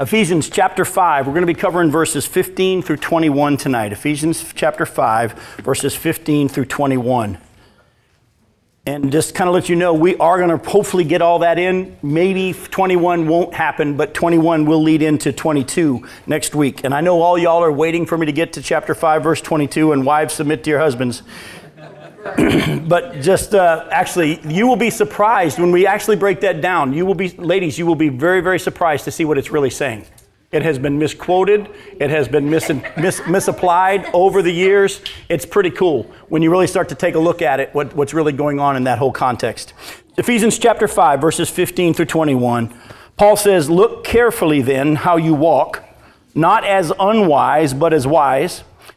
Ephesians chapter 5. We're going to be covering verses 15 through 21 tonight. Ephesians chapter 5, verses 15 through 21. And just kind of let you know, we are going to hopefully get all that in. Maybe 21 won't happen, but 21 will lead into 22 next week. And I know all y'all are waiting for me to get to chapter 5, verse 22, and wives submit to your husbands. but just uh, actually, you will be surprised when we actually break that down. You will be, ladies, you will be very, very surprised to see what it's really saying. It has been misquoted, it has been mis- mis- misapplied over the years. It's pretty cool when you really start to take a look at it, what, what's really going on in that whole context. Ephesians chapter 5, verses 15 through 21. Paul says, Look carefully then how you walk, not as unwise, but as wise,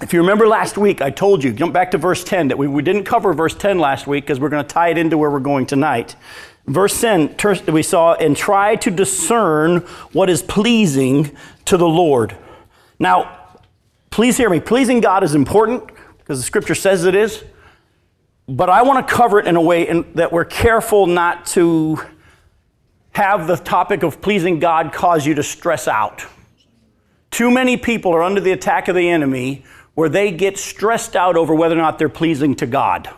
If you remember last week, I told you, jump back to verse 10, that we, we didn't cover verse 10 last week because we're going to tie it into where we're going tonight. Verse 10, we saw, and try to discern what is pleasing to the Lord. Now, please hear me. Pleasing God is important because the scripture says it is. But I want to cover it in a way in, that we're careful not to have the topic of pleasing God cause you to stress out. Too many people are under the attack of the enemy where they get stressed out over whether or not they're pleasing to God.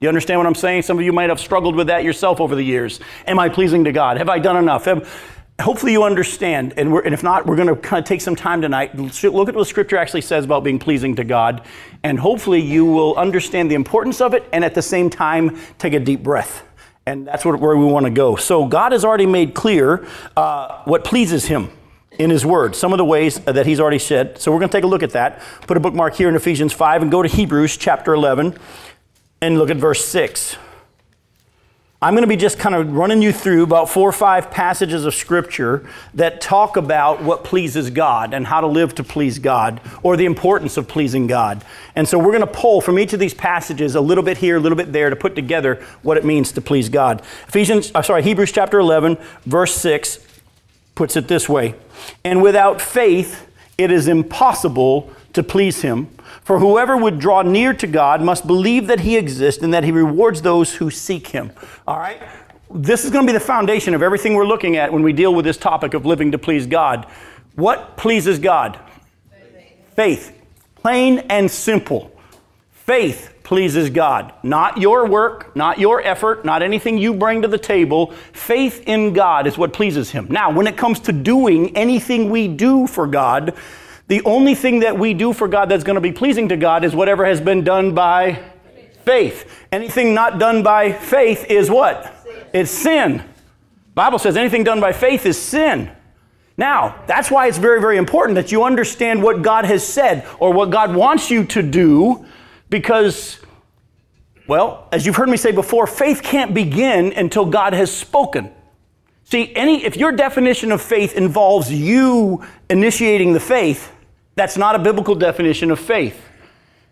You understand what I'm saying? Some of you might have struggled with that yourself over the years. Am I pleasing to God? Have I done enough? Have, hopefully you understand. And, and, if not, we're going to kind of take some time tonight. Look at what scripture actually says about being pleasing to God. And hopefully you will understand the importance of it and at the same time take a deep breath. And that's what, where we want to go. So God has already made clear uh, what pleases Him in His Word, some of the ways that He's already said. So we're going to take a look at that. Put a bookmark here in Ephesians 5 and go to Hebrews chapter 11 and look at verse 6. I'm going to be just kind of running you through about four or five passages of Scripture that talk about what pleases God and how to live to please God or the importance of pleasing God. And so we're going to pull from each of these passages a little bit here, a little bit there to put together what it means to please God. Ephesians, uh, sorry, Hebrews chapter 11, verse 6 puts it this way And without faith, it is impossible to please him. For whoever would draw near to God must believe that he exists and that he rewards those who seek him. All right? This is going to be the foundation of everything we're looking at when we deal with this topic of living to please God. What pleases God? Faith. Faith. Plain and simple. Faith pleases God. Not your work, not your effort, not anything you bring to the table. Faith in God is what pleases Him. Now, when it comes to doing anything we do for God, the only thing that we do for God that's going to be pleasing to God is whatever has been done by faith. Anything not done by faith is what? It's sin. Bible says anything done by faith is sin. Now, that's why it's very, very important that you understand what God has said or what God wants you to do because well, as you've heard me say before, faith can't begin until God has spoken. See, any if your definition of faith involves you initiating the faith, that's not a biblical definition of faith.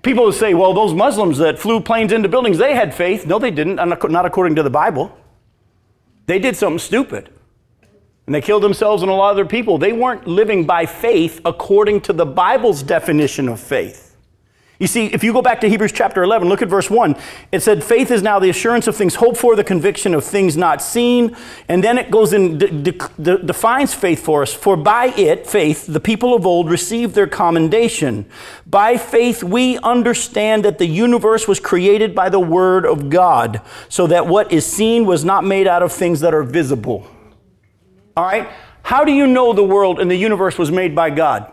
People will say, well, those Muslims that flew planes into buildings, they had faith. No, they didn't, not according to the Bible. They did something stupid. And they killed themselves and a lot of other people. They weren't living by faith according to the Bible's definition of faith. You see, if you go back to Hebrews chapter 11, look at verse 1. It said, Faith is now the assurance of things hoped for, the conviction of things not seen. And then it goes and de- de- defines faith for us. For by it, faith, the people of old received their commendation. By faith, we understand that the universe was created by the word of God, so that what is seen was not made out of things that are visible. All right? How do you know the world and the universe was made by God?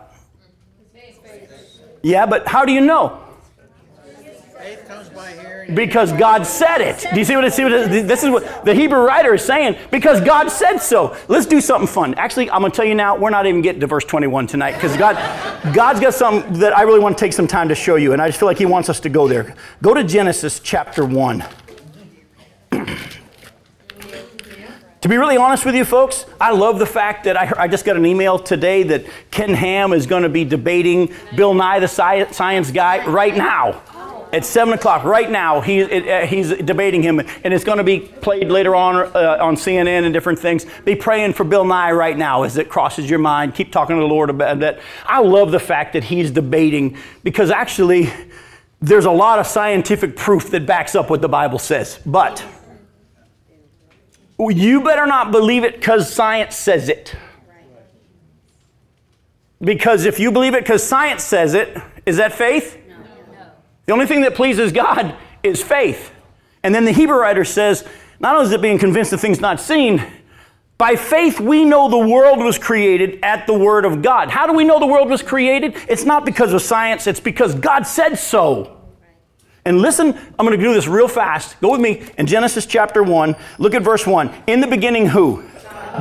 Yeah, but how do you know? Because God said it. Do you see what, it, see what it, this is what the Hebrew writer is saying? Because God said so. Let's do something fun. Actually, I'm going to tell you now, we're not even getting to verse 21 tonight because God, God's got something that I really want to take some time to show you, and I just feel like He wants us to go there. Go to Genesis chapter 1. to be really honest with you, folks, I love the fact that I, I just got an email today that Ken Ham is going to be debating Bill Nye, the science guy, right now. At 7 o'clock, right now, he, it, uh, he's debating him, and it's going to be played later on uh, on CNN and different things. Be praying for Bill Nye right now as it crosses your mind. Keep talking to the Lord about that. I love the fact that he's debating because actually, there's a lot of scientific proof that backs up what the Bible says. But you better not believe it because science says it. Because if you believe it because science says it, is that faith? No. The only thing that pleases God is faith. And then the Hebrew writer says, not only is it being convinced of things not seen, by faith we know the world was created at the word of God. How do we know the world was created? It's not because of science, it's because God said so. And listen, I'm going to do this real fast. Go with me in Genesis chapter 1. Look at verse 1. In the beginning, who?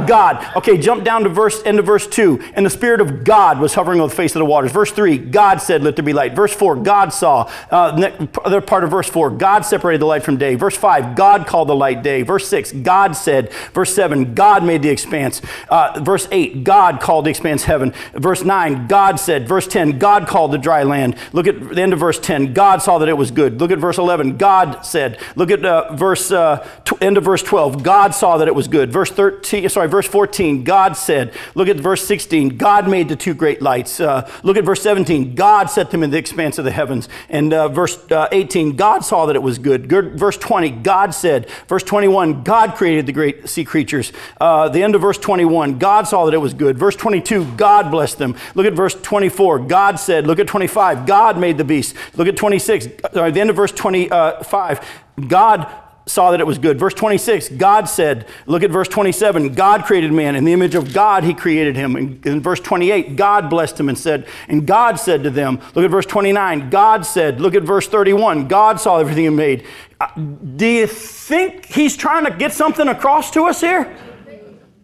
God. Okay, jump down to verse end of verse 2. And the Spirit of God was hovering on the face of the waters. Verse 3, God said, Let there be light. Verse 4, God saw. Uh, other part of verse 4, God separated the light from day. Verse 5, God called the light day. Verse 6, God said. Verse 7, God made the expanse. Uh, verse 8, God called the expanse heaven. Verse 9, God said. Verse 10, God called the dry land. Look at the end of verse 10, God saw that it was good. Look at verse 11, God said. Look at uh, verse uh, t- end of verse 12, God saw that it was good. Verse 13, sorry, verse 14, God said. Look at verse 16, God made the two great lights. Uh, look at verse 17, God set them in the expanse of the heavens. And uh, verse uh, 18, God saw that it was good. good. Verse 20, God said. Verse 21, God created the great sea creatures. Uh, the end of verse 21, God saw that it was good. Verse 22, God blessed them. Look at verse 24, God said. Look at 25, God made the beast. Look at 26, sorry, the end of verse 25, God saw that it was good. Verse 26, God said, look at verse 27, God created man. In the image of God, he created him. In, in, verse 28, God blessed him and said, and God said to them, look at verse 29, God said, look at verse 31, God saw everything he made. Uh, do you think he's trying to get something across to us here?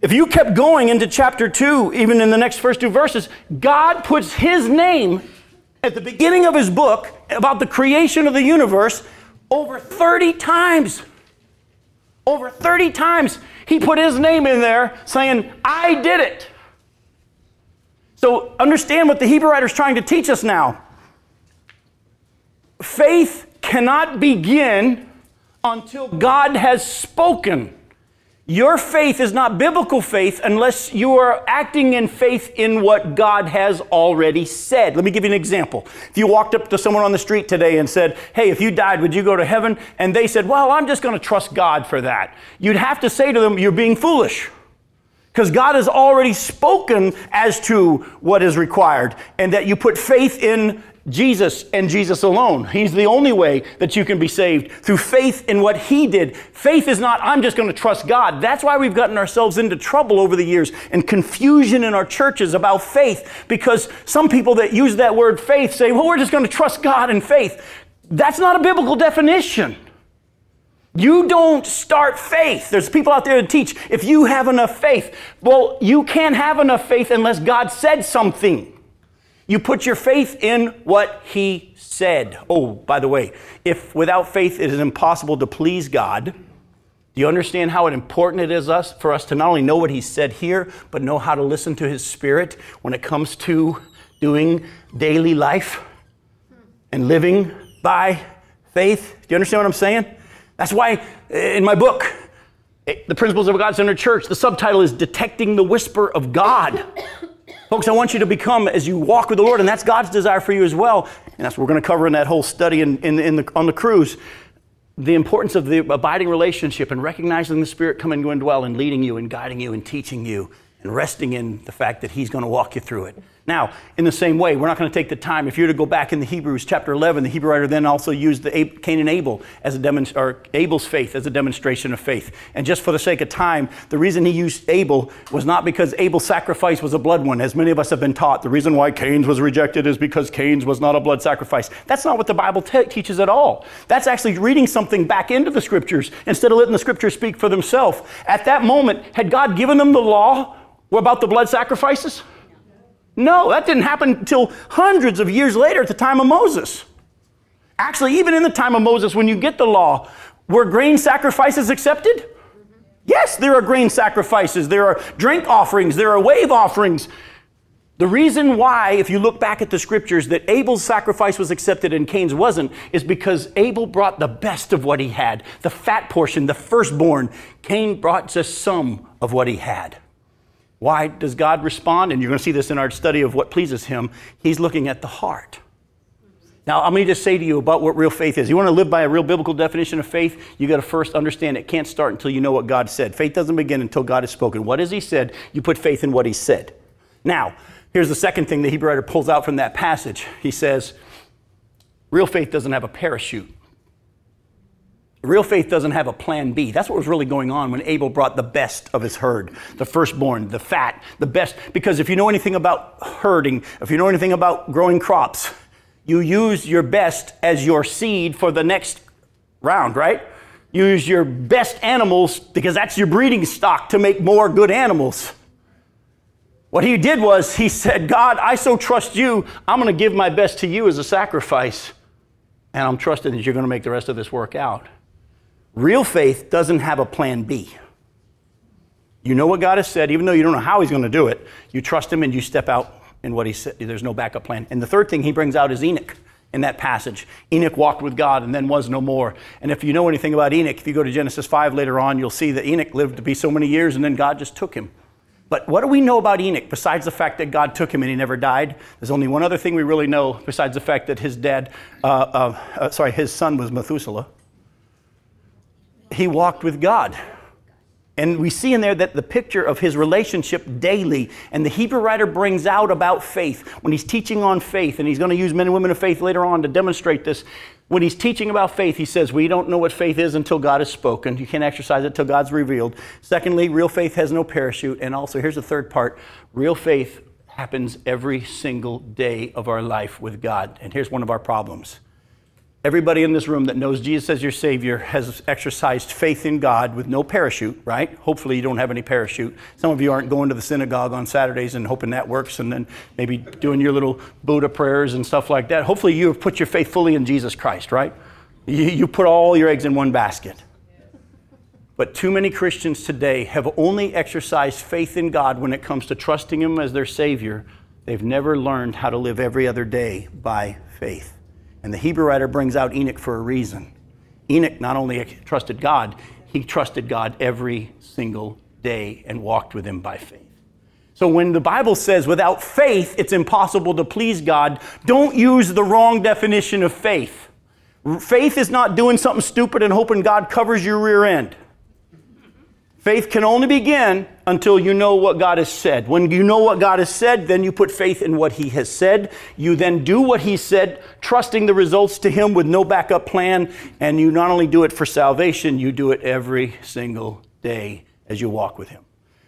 If you kept going into chapter 2, even in the next first two verses, God puts his name at the beginning of his book about the creation of the universe over 30 times. Over 30 times, he put his name in there saying, I did it. So understand what the Hebrew writer is trying to teach us now. Faith cannot begin until God has spoken. Your faith is not biblical faith unless you are acting in faith in what God has already said. Let me give you an example. If you walked up to someone on the street today and said, Hey, if you died, would you go to heaven? And they said, Well, I'm just going to trust God for that. You'd have to say to them, You're being foolish. Because God has already spoken as to what is required, and that you put faith in Jesus and Jesus alone. He's the only way that you can be saved through faith in what He did. Faith is not, I'm just going to trust God. That's why we've gotten ourselves into trouble over the years and confusion in our churches about faith because some people that use that word faith say, well, we're just going to trust God in faith. That's not a biblical definition. You don't start faith. There's people out there that teach if you have enough faith. Well, you can't have enough faith unless God said something. You put your faith in what he said. Oh, by the way, if without faith it is impossible to please God, do you understand how important it is us for us to not only know what he said here, but know how to listen to his spirit when it comes to doing daily life and living by faith? Do you understand what I'm saying? That's why eh, in my book, eh, The Principles of a God Centered Church, the subtitle is Detecting the Whisper of God. Folks, I want you to become as you walk with the Lord, and that's God's desire for you as well. And that's what we're going to cover in that whole study in, in, in the, on the cruise. The importance of the abiding relationship and recognizing the Spirit coming to dwell and leading you and guiding you and teaching you and resting in the fact that He's going to walk you through it. Now, in the same way, we're not going to take the time. If you were to go back in the Hebrews chapter 11, the Hebrew writer then also used the Cain and Abel as a demonst- or Abel's faith as a demonstration of faith. And just for the sake of time, the reason he used Abel was not because Abel's sacrifice was a blood one, as many of us have been taught. The reason why Cain's was rejected is because Cain's was not a blood sacrifice. That's not what the Bible te- teaches at all. That's actually reading something back into the scriptures instead of letting the scriptures speak for themselves. At that moment, had God given them the law about the blood sacrifices? No, that didn't happen until hundreds of years later at the time of Moses. Actually, even in the time of Moses, when you get the law, were grain sacrifices accepted? Yes, there are grain sacrifices, there are drink offerings, there are wave offerings. The reason why, if you look back at the scriptures, that Abel's sacrifice was accepted and Cain's wasn't is because Abel brought the best of what he had, the fat portion, the firstborn. Cain brought just some of what he had. Why does God respond? And you're going to see this in our study of what pleases him. He's looking at the heart. Now, I'm going to just say to you about what real faith is. You want to live by a real biblical definition of faith? You got to first understand it can't start until you know what God said. Faith doesn't begin until God has spoken. What has He said? You put faith in what He said. Now, here's the second thing the Hebrew writer pulls out from that passage. He says, Real faith doesn't have a parachute. Real faith doesn't have a plan B. That's what was really going on when Abel brought the best of his herd, the firstborn, the fat, the best. Because if you know anything about herding, if you know anything about growing crops, you use your best as your seed for the next round, right? You use your best animals because that's your breeding stock to make more good animals. What he did was he said, God, I so trust you, I'm going to give my best to you as a sacrifice, and I'm trusting that you're going to make the rest of this work out. Real faith doesn't have a plan B. You know what God has said, even though you don't know how He's going to do it, you trust Him and you step out in what He said. There's no backup plan. And the third thing He brings out is Enoch in that passage. Enoch walked with God and then was no more. And if you know anything about Enoch, if you go to Genesis 5 later on, you'll see that Enoch lived to be so many years and then God just took him. But what do we know about Enoch besides the fact that God took him and he never died? There's only one other thing we really know besides the fact that his dad, uh, uh, uh, sorry, his son was Methuselah he walked with God. And we see in there that the picture of his relationship daily, and the Hebrew writer brings out about faith when he's teaching on faith, and he's going to use men and women of faith later on to demonstrate this. When he's teaching about faith, he says, We don't know what faith is until God has spoken. You can't exercise it until God's revealed. Secondly, real faith has no parachute. And also, here's the third part real faith happens every single day of our life with God. And here's one of our problems Everybody in this room that knows Jesus as your Savior has exercised faith in God with no parachute, right? Hopefully, you don't have any parachute. Some of you aren't going to the synagogue on Saturdays and hoping that works and then maybe doing your little Buddha prayers and stuff like that. Hopefully, you have put your faith fully in Jesus Christ, right? You, you put all your eggs in one basket. But too many Christians today have only exercised faith in God when it comes to trusting Him as their Savior. They've never learned how to live every other day by faith. And the Hebrew writer brings out Enoch for a reason. Enoch not only trusted God, he trusted God every single day and walked with him by faith. So when the Bible says without faith it's impossible to please God, don't use the wrong definition of faith. Faith is not doing something stupid and hoping God covers your rear end. Faith can only begin until you know what God has said. When you know what God has said, then you put faith in what He has said. You then do what He said, trusting the results to Him with no backup plan. And you not only do it for salvation, you do it every single day as you walk with Him.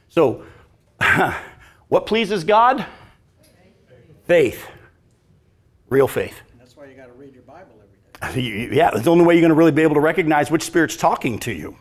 So, what pleases God? Faith. Real faith. That's why you got to read your Bible every day. Yeah, it's the only way you're going to really be able to recognize which Spirit's talking to you.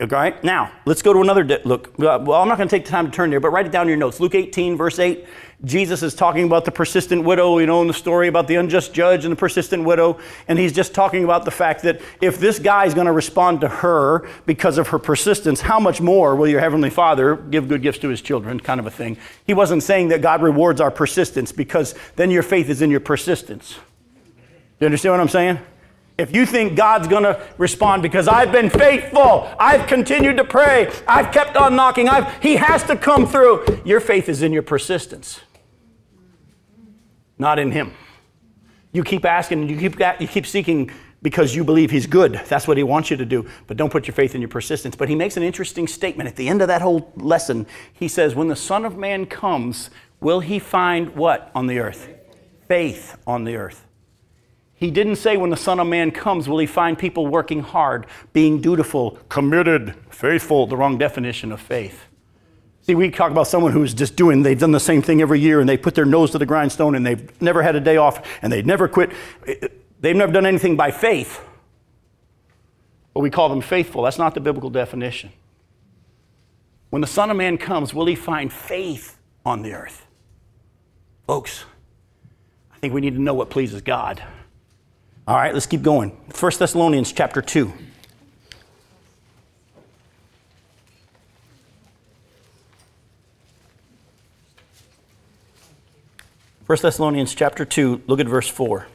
Okay, now let's go to another di- look. Well, I'm not going to take the time to turn there, but write it down in your notes. Luke 18, verse 8. Jesus is talking about the persistent widow, you know, in the story about the unjust judge and the persistent widow. And he's just talking about the fact that if this guy is going to respond to her because of her persistence, how much more will your Heavenly Father give good gifts to his children, kind of a thing. He wasn't saying that God rewards our persistence because then your faith is in your persistence. Do you understand what I'm saying? If you think God's going to respond because I've been faithful, I've continued to pray, I've kept on knocking, I've, He has to come through, your faith is in your persistence, not in Him. You keep asking, and you keep, you keep seeking because you believe He's good. That's what He wants you to do. But don't put your faith in your persistence. But He makes an interesting statement at the end of that whole lesson. He says, When the Son of Man comes, will He find what on the earth? Faith on the earth. He didn't say when the Son of Man comes, will he find people working hard, being dutiful, committed, faithful, the wrong definition of faith. See, we talk about someone who's just doing, they've done the same thing every year and they put their nose to the grindstone and they've never had a day off and they've never quit. They've never done anything by faith. But we call them faithful. That's not the biblical definition. When the Son of Man comes, will he find faith on the earth? Folks, I think we need to know what pleases God. All right, let's keep going. 1 Thessalonians chapter 2. First Thessalonians chapter 2, look at verse 4.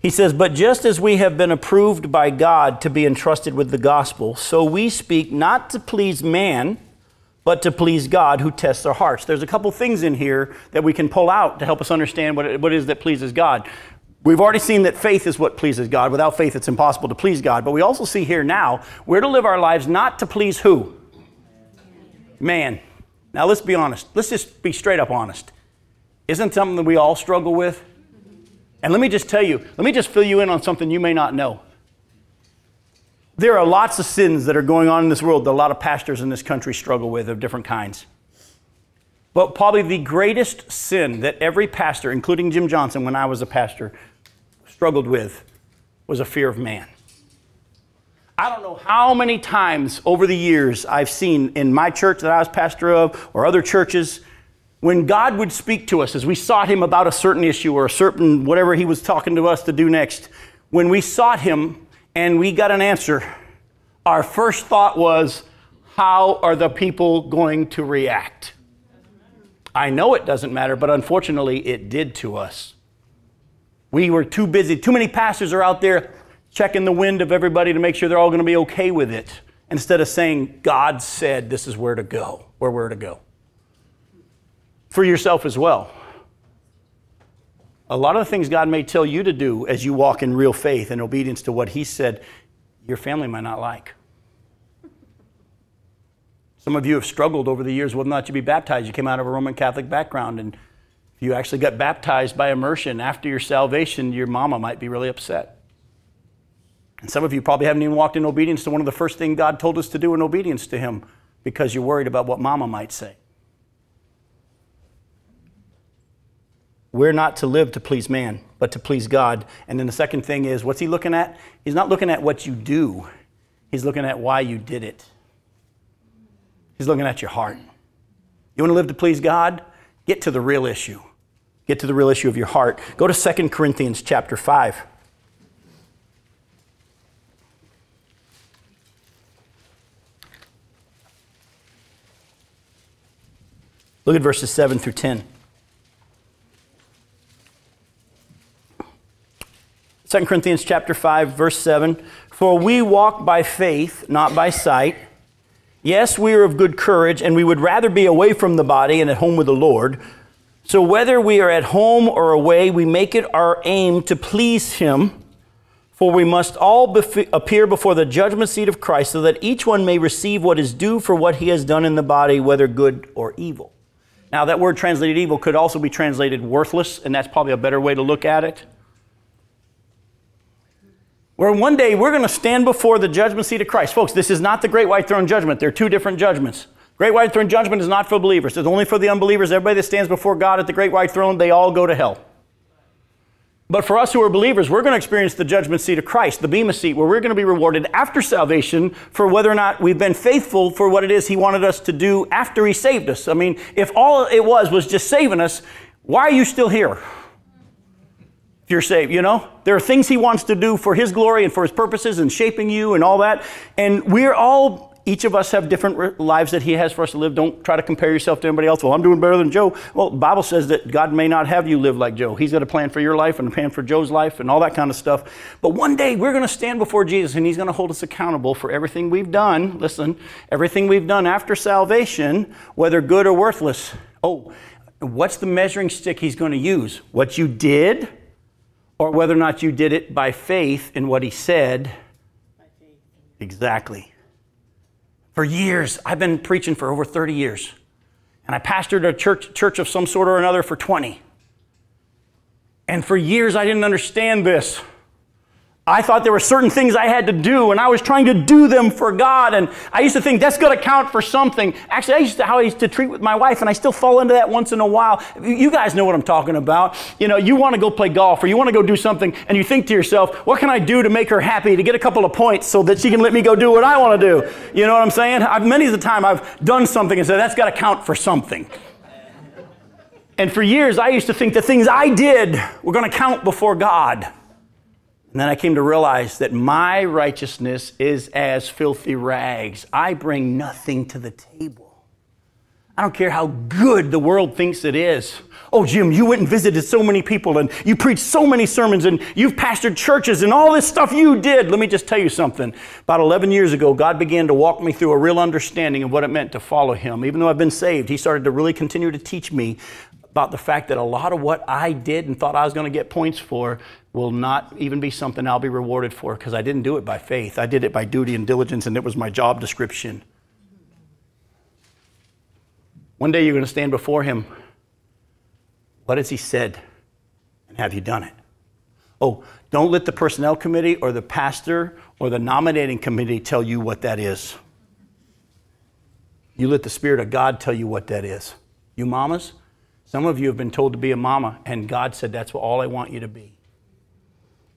He says, But just as we have been approved by God to be entrusted with the gospel, so we speak not to please man but to please God who tests our hearts. There's a couple things in here that we can pull out to help us understand what it, what it is that pleases God. We've already seen that faith is what pleases God. Without faith, it's impossible to please God. But we also see here now we're to live our lives not to please who? Man. Now let's be honest. Let's just be straight up honest. Isn't something that we all struggle with? And let me just tell you, let me just fill you in on something you may not know. There are lots of sins that are going on in this world that a lot of pastors in this country struggle with of different kinds. But probably the greatest sin that every pastor, including Jim Johnson when I was a pastor, struggled with was a fear of man. I don't know how many times over the years I've seen in my church that I was pastor of or other churches when God would speak to us as we sought Him about a certain issue or a certain whatever He was talking to us to do next, when we sought Him and we got an answer, our first thought was, How are the people going to react? I know it doesn't matter, but unfortunately, it did to us. We were too busy. Too many pastors are out there checking the wind of everybody to make sure they're all going to be okay with it instead of saying, God said this is where to go, where we're to go for yourself as well. A lot of the things God may tell you to do as you walk in real faith and obedience to what He said, your family might not like. Some of you have struggled over the years whether or not you be baptized. You came out of a Roman Catholic background and you actually got baptized by immersion after your salvation, your mama might be really upset. And some of you probably haven't even walked in obedience to one of the first things God told us to do in obedience to Him because you're worried about what mama might say. We're not to live to please man, but to please God. And then the second thing is, what's he looking at? He's not looking at what you do, he's looking at why you did it. He's looking at your heart. You want to live to please God? Get to the real issue. Get to the real issue of your heart. Go to 2 Corinthians chapter 5. Look at verses 7 through 10. 2 Corinthians chapter 5 verse 7 for we walk by faith not by sight. Yes we are of good courage and we would rather be away from the body and at home with the Lord. So whether we are at home or away we make it our aim to please him. For we must all appear before the judgment seat of Christ so that each one may receive what is due for what he has done in the body whether good or evil. Now that word translated evil could also be translated worthless and that's probably a better way to look at it where one day we're going to stand before the judgment seat of Christ. Folks, this is not the great white throne judgment. They're two different judgments. Great white throne judgment is not for believers. It's only for the unbelievers. Everybody that stands before God at the great white throne, they all go to hell. But for us who are believers, we're going to experience the judgment seat of Christ, the Bema seat, where we're going to be rewarded after salvation for whether or not we've been faithful for what it is He wanted us to do after He saved us. I mean, if all it was was just saving us, why are you still here? If you're saved, you know? There are things He wants to do for His glory and for His purposes and shaping you and all that. And we're all, each of us have different lives that He has for us to live. Don't try to compare yourself to anybody else. Well, I'm doing better than Joe. Well, the Bible says that God may not have you live like Joe. He's got a plan for your life and a plan for Joe's life and all that kind of stuff. But one day we're going to stand before Jesus and He's going to hold us accountable for everything we've done. Listen, everything we've done after salvation, whether good or worthless. Oh, what's the measuring stick He's going to use? What you did? Or whether or not you did it by faith in what he said. Exactly. For years, I've been preaching for over 30 years, and I pastored a church, church of some sort or another for 20. And for years, I didn't understand this. I thought there were certain things I had to do, and I was trying to do them for God. And I used to think that's going to count for something. Actually, I used to how I used to treat with my wife, and I still fall into that once in a while. You guys know what I'm talking about. You know, you want to go play golf, or you want to go do something, and you think to yourself, "What can I do to make her happy, to get a couple of points, so that she can let me go do what I want to do?" You know what I'm saying? I've, many of the time, I've done something and said that's got to count for something. And for years, I used to think the things I did were going to count before God. And then I came to realize that my righteousness is as filthy rags. I bring nothing to the table. I don't care how good the world thinks it is. Oh, Jim, you went and visited so many people and you preached so many sermons and you've pastored churches and all this stuff you did. Let me just tell you something. About 11 years ago, God began to walk me through a real understanding of what it meant to follow Him. Even though I've been saved, He started to really continue to teach me about the fact that a lot of what I did and thought I was going to get points for will not even be something I'll be rewarded for because I didn't do it by faith. I did it by duty and diligence, and it was my job description. One day you're going to stand before Him what has he said? And have you done it? Oh, don't let the personnel committee or the pastor or the nominating committee tell you what that is. You let the Spirit of God tell you what that is. You mamas, some of you have been told to be a mama, and God said, That's all I want you to be.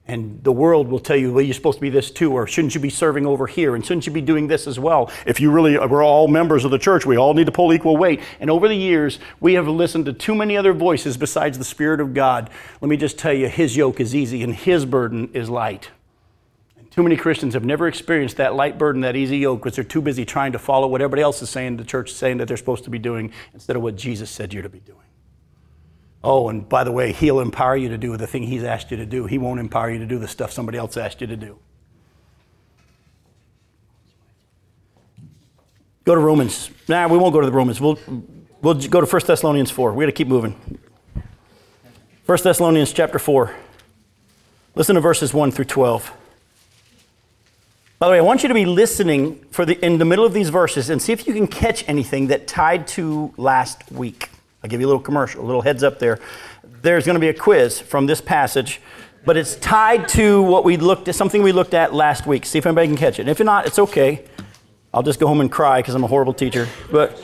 And the world will tell you, well, you're supposed to be this too, or shouldn't you be serving over here, and shouldn't you be doing this as well? If you really, uh, we're all members of the church, we all need to pull equal weight. And over the years, we have listened to too many other voices besides the Spirit of God. Let me just tell you, His yoke is easy and His burden is light. Too many Christians have never experienced that light burden, that easy yoke, because they're too busy trying to follow what everybody else is saying, the church is saying that they're supposed to be doing, instead of what Jesus said you're to be doing. Oh, and by the way, he'll empower you to do the thing he's asked you to do. He won't empower you to do the stuff somebody else asked you to do. Go to Romans. Nah, we won't go to the Romans. We'll, we'll go to 1 Thessalonians 4. We're going to keep moving. 1 Thessalonians chapter 4. Listen to verses 1 through 12. By the way, I want you to be listening for the, in the middle of these verses and see if you can catch anything that tied to last week. I'll give you a little commercial, a little heads up there. There's going to be a quiz from this passage, but it's tied to what we looked at, something we looked at last week. See if anybody can catch it. And if you're not, it's okay. I'll just go home and cry because I'm a horrible teacher. But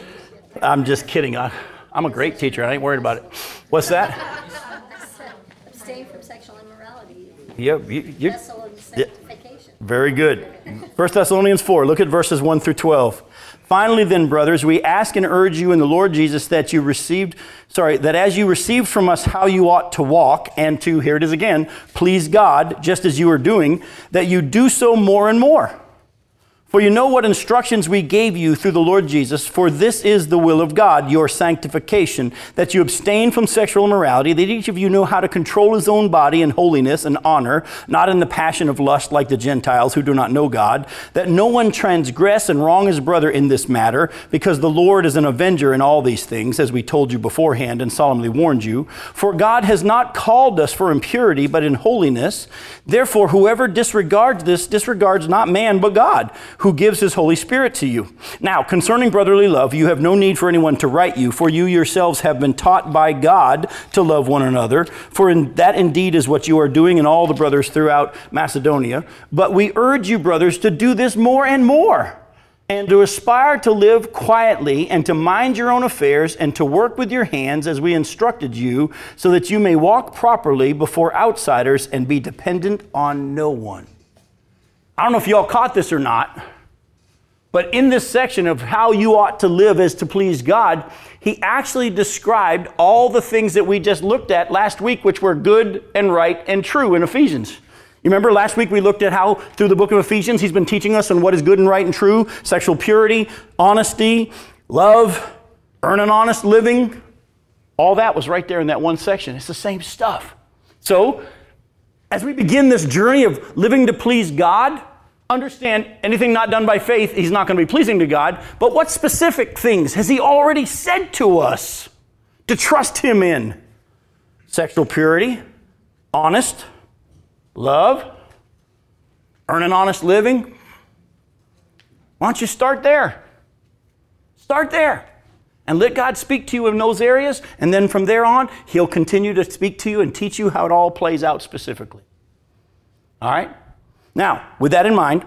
I'm just kidding. I, I'm a great teacher. I ain't worried about it. What's that? Abstain from sexual immorality. Yep. You, you, Vessel sanctification. very good. 1 Thessalonians 4, look at verses 1 through 12. Finally, then, brothers, we ask and urge you in the Lord Jesus that you received, sorry, that as you received from us how you ought to walk and to, here it is again, please God, just as you are doing, that you do so more and more. For you know what instructions we gave you through the Lord Jesus, for this is the will of God, your sanctification, that you abstain from sexual immorality, that each of you know how to control his own body in holiness and honor, not in the passion of lust like the Gentiles who do not know God, that no one transgress and wrong his brother in this matter, because the Lord is an avenger in all these things, as we told you beforehand and solemnly warned you. For God has not called us for impurity, but in holiness. Therefore, whoever disregards this disregards not man, but God who gives his Holy Spirit to you. Now, concerning brotherly love, you have no need for anyone to write you, for you yourselves have been taught by God to love one another. For in, that indeed is what you are doing, in all the brothers throughout Macedonia. But we urge you, brothers, to do this more and more. And to aspire to live quietly and to mind your own affairs and to work with your hands as we instructed you, so that you may walk properly before outsiders and be dependent on no one. I don't know if y'all caught this or not, but in this section of how you ought to live as to please God, he actually described all the things that we just looked at last week, which were good and right and true in Ephesians. You remember last week we looked at how through the book of Ephesians he's been teaching us on what is good and right and true sexual purity, honesty, love, earn an honest living. All that was right there in that one section. It's the same stuff. So, as we begin this journey of living to please God, understand anything not done by faith, he's not going to be pleasing to God. But what specific things has he already said to us to trust him in? Sexual purity, honest, love, earn an honest living. Why don't you start there? Start there. And let God speak to you in those areas, and then from there on, He'll continue to speak to you and teach you how it all plays out specifically. All right? Now, with that in mind,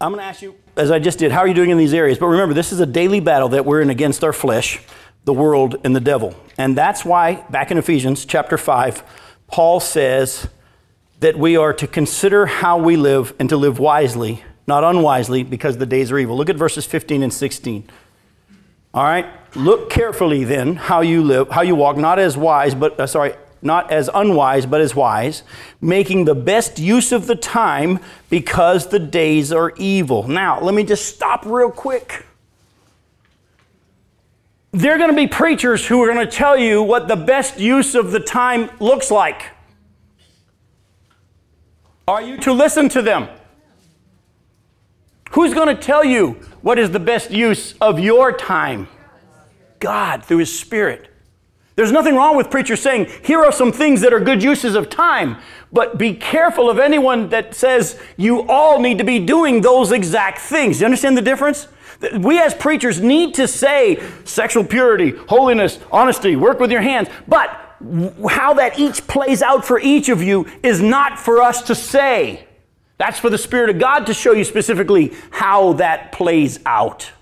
I'm going to ask you, as I just did, how are you doing in these areas? But remember, this is a daily battle that we're in against our flesh, the world, and the devil. And that's why, back in Ephesians chapter 5, Paul says that we are to consider how we live and to live wisely, not unwisely, because the days are evil. Look at verses 15 and 16. All right? Look carefully then how you live, how you walk, not as wise, but, uh, sorry, not as unwise, but as wise, making the best use of the time because the days are evil. Now, let me just stop real quick. There are going to be preachers who are going to tell you what the best use of the time looks like. Are you to listen to them? Who's going to tell you what is the best use of your time? God through His Spirit. There's nothing wrong with preachers saying, here are some things that are good uses of time, but be careful of anyone that says you all need to be doing those exact things. You understand the difference? We as preachers need to say sexual purity, holiness, honesty, work with your hands, but how that each plays out for each of you is not for us to say. That's for the Spirit of God to show you specifically how that plays out.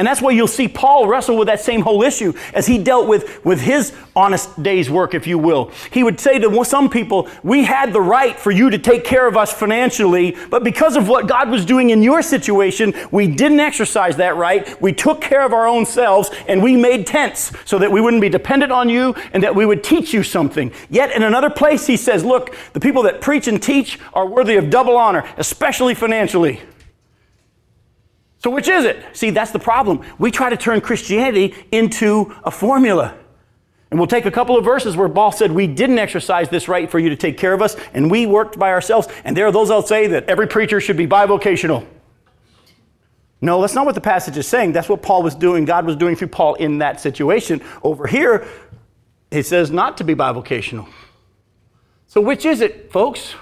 And that's why you'll see Paul wrestle with that same whole issue as he dealt with, with his honest day's work, if you will. He would say to some people, We had the right for you to take care of us financially, but because of what God was doing in your situation, we didn't exercise that right. We took care of our own selves and we made tents so that we wouldn't be dependent on you and that we would teach you something. Yet in another place, he says, Look, the people that preach and teach are worthy of double honor, especially financially. So, which is it? See, that's the problem. We try to turn Christianity into a formula. And we'll take a couple of verses where Paul said, We didn't exercise this right for you to take care of us, and we worked by ourselves. And there are those that'll say that every preacher should be bivocational. No, that's not what the passage is saying. That's what Paul was doing, God was doing through Paul in that situation. Over here, it says not to be bivocational. So, which is it, folks?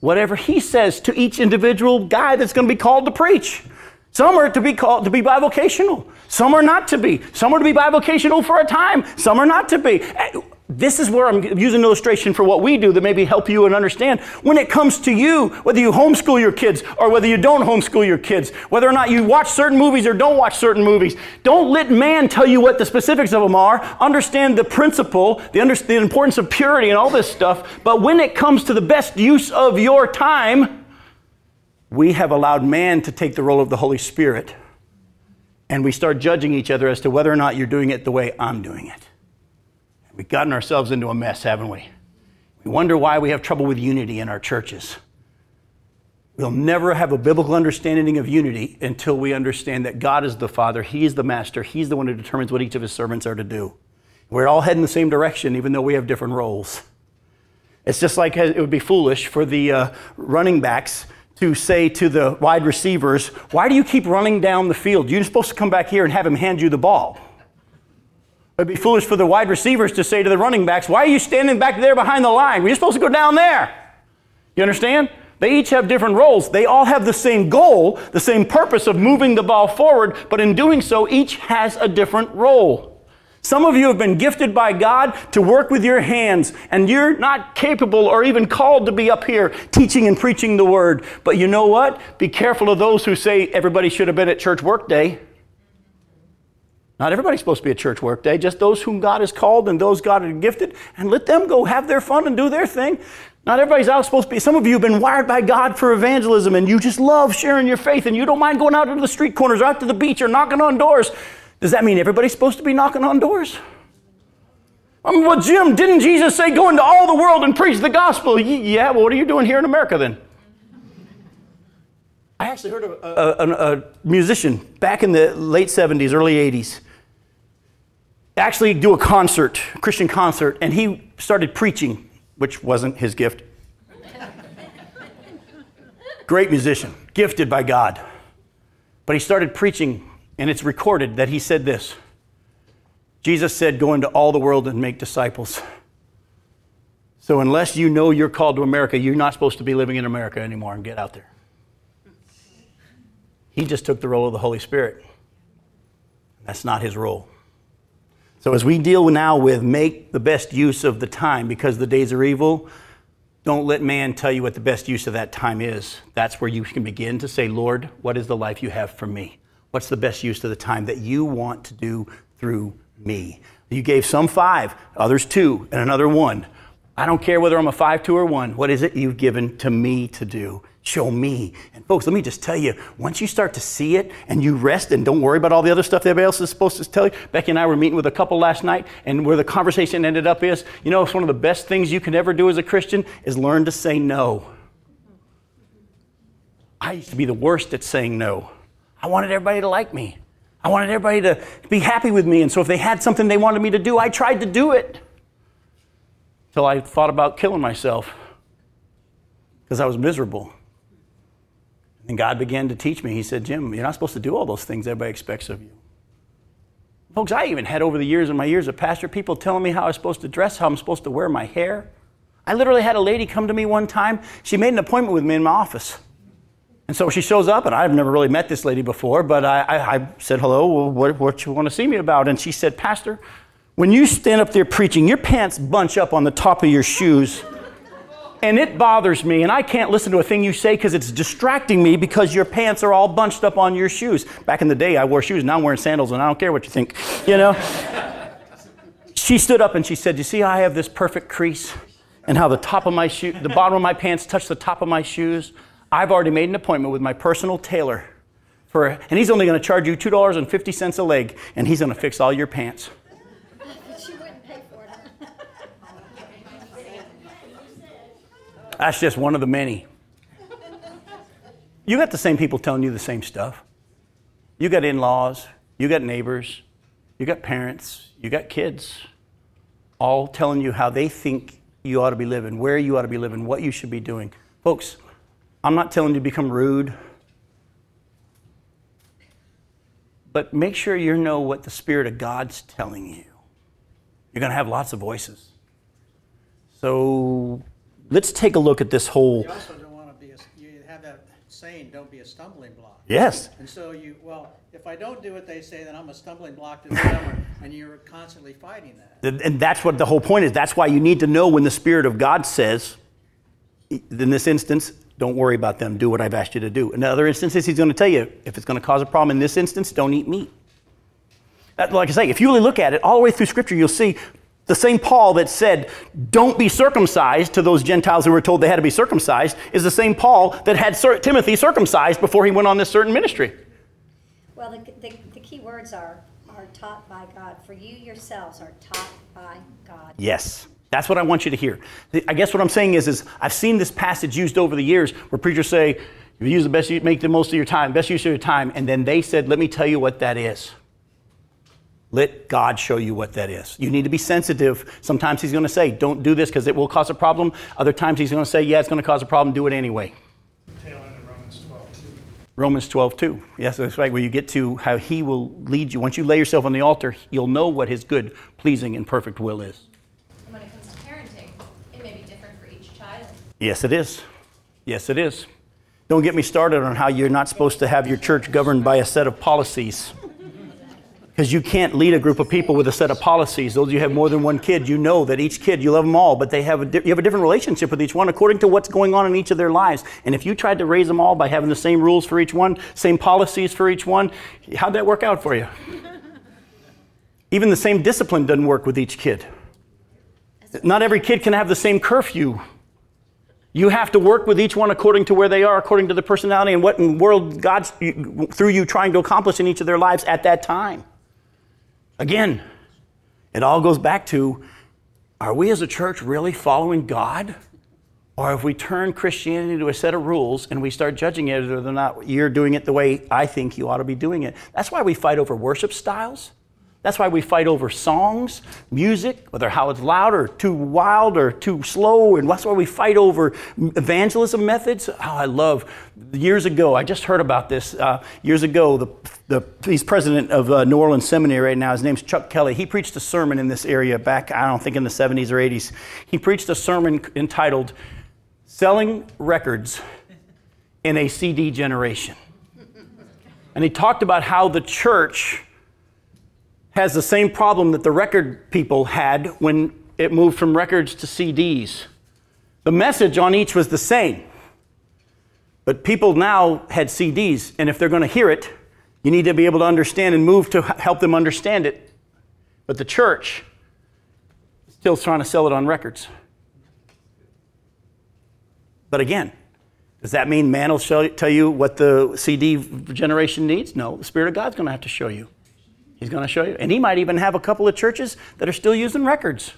Whatever he says to each individual guy that's going to be called to preach. Some are to be called to be bivocational. Some are not to be. Some are to be bivocational for a time. Some are not to be. Eh, this is where I'm using illustration for what we do that maybe help you and understand. When it comes to you, whether you homeschool your kids or whether you don't homeschool your kids, whether or not you watch certain movies or don't watch certain movies, don't let man tell you what the specifics of them are. Understand the principle, the, under, the importance of purity and all this stuff. But when it comes to the best use of your time, we have allowed man to take the role of the Holy Spirit, and we start judging each other as to whether or not you're doing it the way I'm doing it. We've gotten ourselves into a mess, haven't we? We wonder why we have trouble with unity in our churches. We'll never have a biblical understanding of unity until we understand that God is the Father, He's the Master, He's the one who determines what each of His servants are to do. We're all heading the same direction, even though we have different roles. It's just like it would be foolish for the uh, running backs to say to the wide receivers, Why do you keep running down the field? You're supposed to come back here and have him hand you the ball. It'd be foolish for the wide receivers to say to the running backs, Why are you standing back there behind the line? We're supposed to go down there. You understand? They each have different roles. They all have the same goal, the same purpose of moving the ball forward, but in doing so, each has a different role. Some of you have been gifted by God to work with your hands, and you're not capable or even called to be up here teaching and preaching the word. But you know what? Be careful of those who say everybody should have been at church work day. Not everybody's supposed to be at church work day, just those whom God has called and those God has gifted, and let them go have their fun and do their thing. Not everybody's out supposed to be. Some of you have been wired by God for evangelism, and you just love sharing your faith, and you don't mind going out into the street corners, or out to the beach, or knocking on doors. Does that mean everybody's supposed to be knocking on doors? I mean, well, Jim, didn't Jesus say go into all the world and preach the gospel? Yeah, well, what are you doing here in America then? I actually heard a, a, a musician back in the late 70s, early 80s actually do a concert, a Christian concert, and he started preaching, which wasn't his gift. Great musician, gifted by God. But he started preaching and it's recorded that he said this Jesus said, Go into all the world and make disciples. So, unless you know you're called to America, you're not supposed to be living in America anymore and get out there. He just took the role of the Holy Spirit. That's not his role. So, as we deal now with make the best use of the time because the days are evil, don't let man tell you what the best use of that time is. That's where you can begin to say, Lord, what is the life you have for me? What's the best use of the time that you want to do through me? You gave some five, others two, and another one. I don't care whether I'm a 5, 2, or 1. What is it you've given to me to do? Show me. And folks, let me just tell you, once you start to see it and you rest and don't worry about all the other stuff that everybody else is supposed to tell you. Becky and I were meeting with a couple last night, and where the conversation ended up is, you know, it's one of the best things you can ever do as a Christian is learn to say no. I used to be the worst at saying no. I wanted everybody to like me. I wanted everybody to be happy with me. And so if they had something they wanted me to do, I tried to do it. Till I thought about killing myself because I was miserable. And God began to teach me. He said, Jim, you're not supposed to do all those things everybody expects of you. Folks, I even had over the years in my years of pastor people telling me how I'm supposed to dress, how I'm supposed to wear my hair. I literally had a lady come to me one time. She made an appointment with me in my office. And so she shows up, and I've never really met this lady before, but I, I, I said, Hello, well, what, what you want to see me about? And she said, Pastor, when you stand up there preaching, your pants bunch up on the top of your shoes and it bothers me, and I can't listen to a thing you say because it's distracting me because your pants are all bunched up on your shoes. Back in the day, I wore shoes, now I'm wearing sandals, and I don't care what you think, you know? she stood up and she said, You see, I have this perfect crease, and how the top of my shoe, the bottom of my pants touch the top of my shoes. I've already made an appointment with my personal tailor, for, and he's only going to charge you $2.50 a leg, and he's going to fix all your pants. That's just one of the many. You got the same people telling you the same stuff. You got in laws, you got neighbors, you got parents, you got kids, all telling you how they think you ought to be living, where you ought to be living, what you should be doing. Folks, I'm not telling you to become rude, but make sure you know what the Spirit of God's telling you. You're going to have lots of voices. So let's take a look at this whole. You also don't want to be, a, you have that saying, don't be a stumbling block. Yes. And so you, well, if I don't do what they say, then I'm a stumbling block to them, and you're constantly fighting that. And that's what the whole point is. That's why you need to know when the Spirit of God says, in this instance, don't worry about them, do what I've asked you to do. In other instances, he's going to tell you, if it's going to cause a problem in this instance, don't eat meat. That, like I say, if you really look at it all the way through Scripture, you'll see the same Paul that said, don't be circumcised to those Gentiles who were told they had to be circumcised, is the same Paul that had Timothy circumcised before he went on this certain ministry. Well, the, the, the, key words are, are taught by God. For you yourselves are taught by God. Yes. That's what I want you to hear. I guess what I'm saying is, is I've seen this passage used over the years where preachers say, you use the best, you make the most of your time, best use of your time, and then they said, let me tell you what that is. Let God show you what that is. You need to be sensitive. Sometimes He's going to say, don't do this because it will cause a problem. Other times He's going to say, yeah, it's going to cause a problem, do it anyway. Romans 12, 2. Romans 12, 2. Yes, that's right, where you get to how He will lead you. Once you lay yourself on the altar, you'll know what His good, pleasing, and perfect will is. And when it comes to parenting, it may be different for each child. Yes, it is. Yes, it is. Don't get me started on how you're not supposed to have your church governed by a set of policies. Because you can't lead a group of people with a set of policies. Those of you have more than one kid, you know that each kid, you love them all, but they have a di- you have a different relationship with each one according to what's going on in each of their lives. And if you tried to raise them all by having the same rules for each one, same policies for each one, how'd that work out for you? Even the same discipline doesn't work with each kid. Not every kid can have the same curfew. You have to work with each one according to where they are, according to the personality and what in world God's through you trying to accomplish in each of their lives at that time. Again, it all goes back to are we as a church really following God? Or if we turn Christianity to a set of rules and we start judging it whether or not you're doing it the way I think you ought to be doing it. That's why we fight over worship styles. That's why we fight over songs, music, whether how it's loud or too wild or too slow. And that's why we fight over evangelism methods. Oh, I love, years ago, I just heard about this. Uh, years ago, the, the, he's president of uh, New Orleans Seminary right now. His name's Chuck Kelly. He preached a sermon in this area back, I don't think in the 70s or 80s. He preached a sermon entitled Selling Records in a CD Generation. And he talked about how the church has the same problem that the record people had when it moved from records to CDs. The message on each was the same. But people now had CDs, and if they're going to hear it, you need to be able to understand and move to help them understand it. But the church is still trying to sell it on records. But again, does that mean man will show, tell you what the CD generation needs? No, the Spirit of God's going to have to show you. He's going to show you. And he might even have a couple of churches that are still using records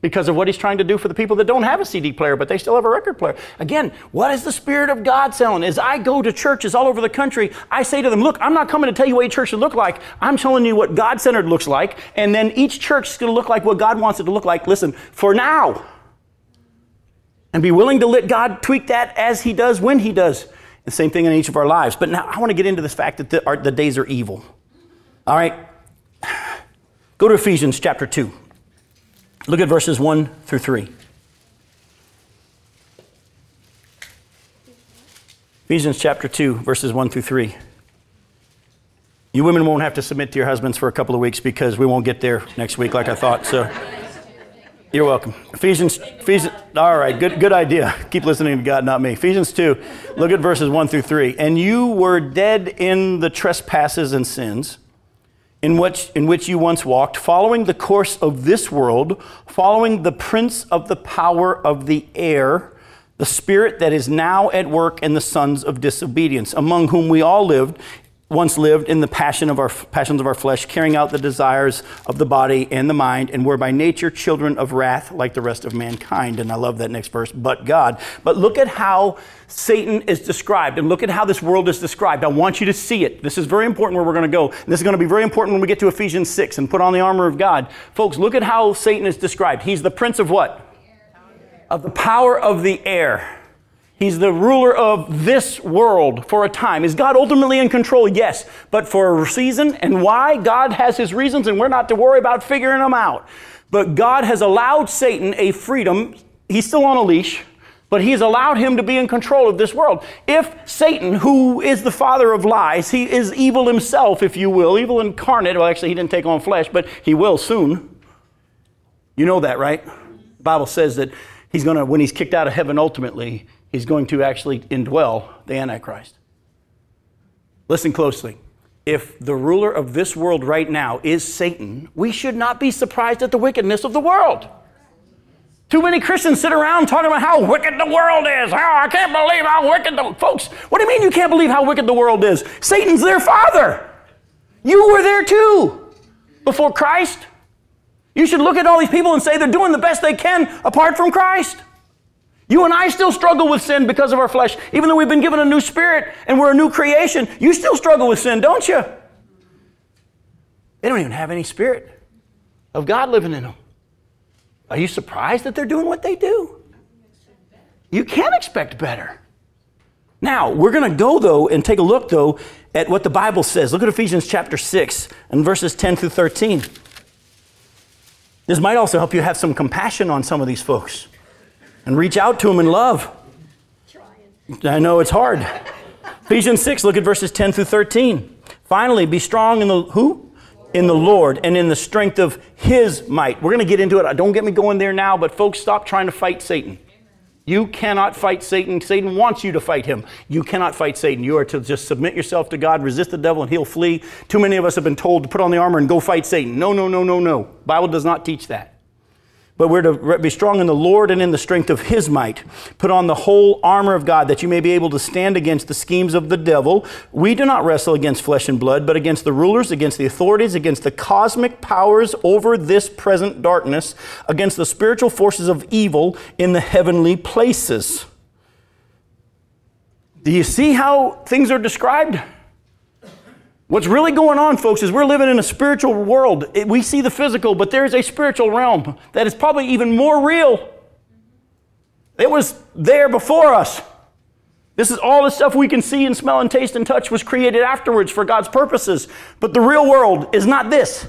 because of what he's trying to do for the people that don't have a CD player, but they still have a record player. Again, what is the Spirit of God telling? As I go to churches all over the country, I say to them, Look, I'm not coming to tell you what a church should look like. I'm telling you what God centered looks like, and then each church is going to look like what God wants it to look like. Listen, for now. And be willing to let God tweak that as He does when He does. The same thing in each of our lives. But now I want to get into this fact that the, our, the days are evil. All right? Go to Ephesians chapter 2. Look at verses 1 through 3. Ephesians chapter 2, verses 1 through 3. You women won't have to submit to your husbands for a couple of weeks because we won't get there next week like I thought. So you're welcome. Ephesians, Ephesians, all right, good, good idea. Keep listening to God, not me. Ephesians 2, look at verses 1 through 3. And you were dead in the trespasses and sins in which, in which you once walked, following the course of this world, following the prince of the power of the air, the spirit that is now at work in the sons of disobedience, among whom we all lived once lived in the passion of our passions of our flesh, carrying out the desires of the body and the mind, and were by nature children of wrath like the rest of mankind. And I love that next verse, but God. But look at how Satan is described, and look at how this world is described. I want you to see it. This is very important where we're going to go. And this is going to be very important when we get to Ephesians 6 and put on the armor of God. Folks, look at how Satan is described. He's the prince of what? Of the power of the air. He's the ruler of this world for a time. Is God ultimately in control? Yes. But for a season and why? God has his reasons and we're not to worry about figuring them out. But God has allowed Satan a freedom. He's still on a leash, but he's allowed him to be in control of this world. If Satan, who is the father of lies, he is evil himself, if you will, evil incarnate. Well, actually, he didn't take on flesh, but he will soon. You know that, right? The Bible says that he's going to, when he's kicked out of heaven ultimately, he's going to actually indwell the Antichrist. Listen closely. If the ruler of this world right now is Satan, we should not be surprised at the wickedness of the world. Too many Christians sit around talking about how wicked the world is. Oh, I can't believe how wicked the folks. What do you mean you can't believe how wicked the world is? Satan's their father. You were there too before Christ. You should look at all these people and say they're doing the best they can apart from Christ. You and I still struggle with sin because of our flesh. Even though we've been given a new spirit and we're a new creation, you still struggle with sin, don't you? They don't even have any spirit of God living in them. Are you surprised that they're doing what they do? You can't expect better. Now, we're going to go, though, and take a look, though, at what the Bible says. Look at Ephesians chapter 6 and verses 10 through 13. This might also help you have some compassion on some of these folks and reach out to them in love. I know it's hard. Ephesians 6, look at verses 10 through 13. Finally, be strong in the who? In the Lord and in the strength of his might. We're going to get into it. Don't get me going there now, but folks, stop trying to fight Satan. You cannot fight Satan. Satan wants you to fight him. You cannot fight Satan. You are to just submit yourself to God, resist the devil, and he'll flee. Too many of us have been told to put on the armor and go fight Satan. No, no, no, no, no. Bible does not teach that. But we're to be strong in the Lord and in the strength of his might. Put on the whole armor of God that you may be able to stand against the schemes of the devil. We do not wrestle against flesh and blood, but against the rulers, against the authorities, against the cosmic powers over this present darkness, against the spiritual forces of evil in the heavenly places. Do you see how things are described? What's really going on, folks, is we're living in a spiritual world. We see the physical, but there's a spiritual realm that is probably even more real. It was there before us. This is all the stuff we can see and smell and taste and touch was created afterwards for God's purposes. But the real world is not this.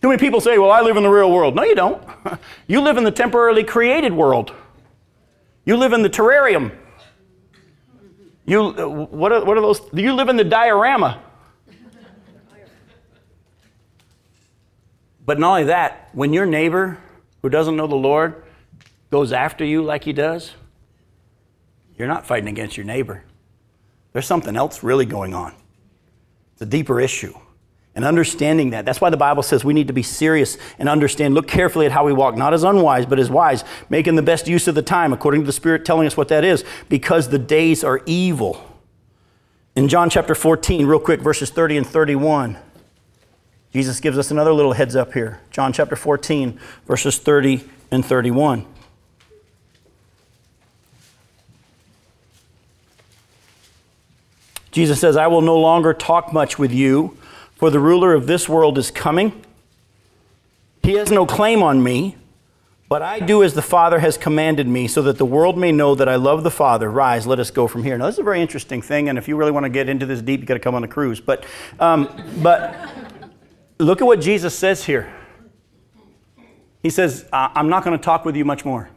Too many people say, Well, I live in the real world. No, you don't. you live in the temporarily created world. You live in the terrarium. You, uh, what, are, what are those? You live in the diorama. But not only that, when your neighbor who doesn't know the Lord goes after you like he does, you're not fighting against your neighbor. There's something else really going on. It's a deeper issue. and understanding that. That's why the Bible says we need to be serious and understand, look carefully at how we walk, not as unwise, but as wise, making the best use of the time, according to the Spirit telling us what that is, because the days are evil. In John chapter 14, real quick, verses 30 and 31, Jesus gives us another little heads up here. John chapter 14, verses 30 and 31. Jesus says, I will no longer talk much with you, for the ruler of this world is coming. He has no claim on me, but I do as the Father has commanded me, so that the world may know that I love the Father. Rise, let us go from here. Now, this is a very interesting thing, and if you really want to get into this deep, you've got to come on a cruise. But, um, but look at what Jesus says here. He says, I'm not going to talk with you much more.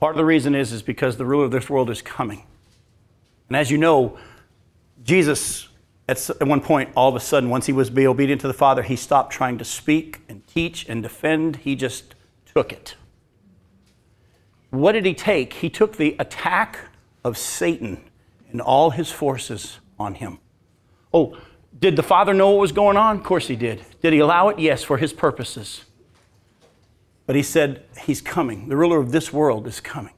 Part of the reason is, is because the ruler of this world is coming. And as you know, Jesus, at one point, all of a sudden, once he was be obedient to the Father, he stopped trying to speak and teach and defend. He just took it. What did he take? He took the attack of Satan and all his forces on him. Oh, did the Father know what was going on? Of course he did. Did he allow it? Yes, for his purposes. But he said, He's coming. The ruler of this world is coming.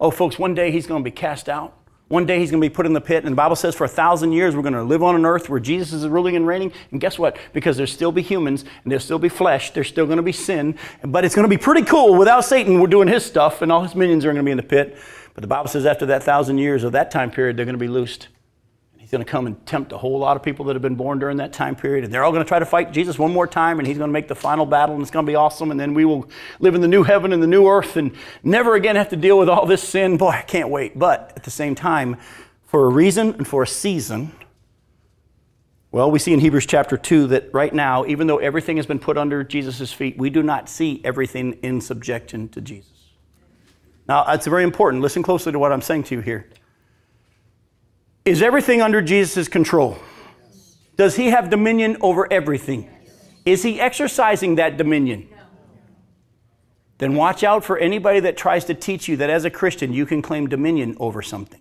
Oh, folks, one day he's going to be cast out. One day he's going to be put in the pit. And the Bible says for a thousand years we're going to live on an earth where Jesus is ruling and reigning. And guess what? Because there'll still be humans and there'll still be flesh. There's still going to be sin. But it's going to be pretty cool without Satan. We're doing his stuff and all his minions are going to be in the pit. But the Bible says after that thousand years of that time period, they're going to be loosed. Going to come and tempt a whole lot of people that have been born during that time period. And they're all going to try to fight Jesus one more time, and he's going to make the final battle, and it's going to be awesome. And then we will live in the new heaven and the new earth and never again have to deal with all this sin. Boy, I can't wait. But at the same time, for a reason and for a season, well, we see in Hebrews chapter 2 that right now, even though everything has been put under Jesus' feet, we do not see everything in subjection to Jesus. Now, it's very important. Listen closely to what I'm saying to you here. Is everything under Jesus' control? Does he have dominion over everything? Is he exercising that dominion? Then watch out for anybody that tries to teach you that as a Christian you can claim dominion over something.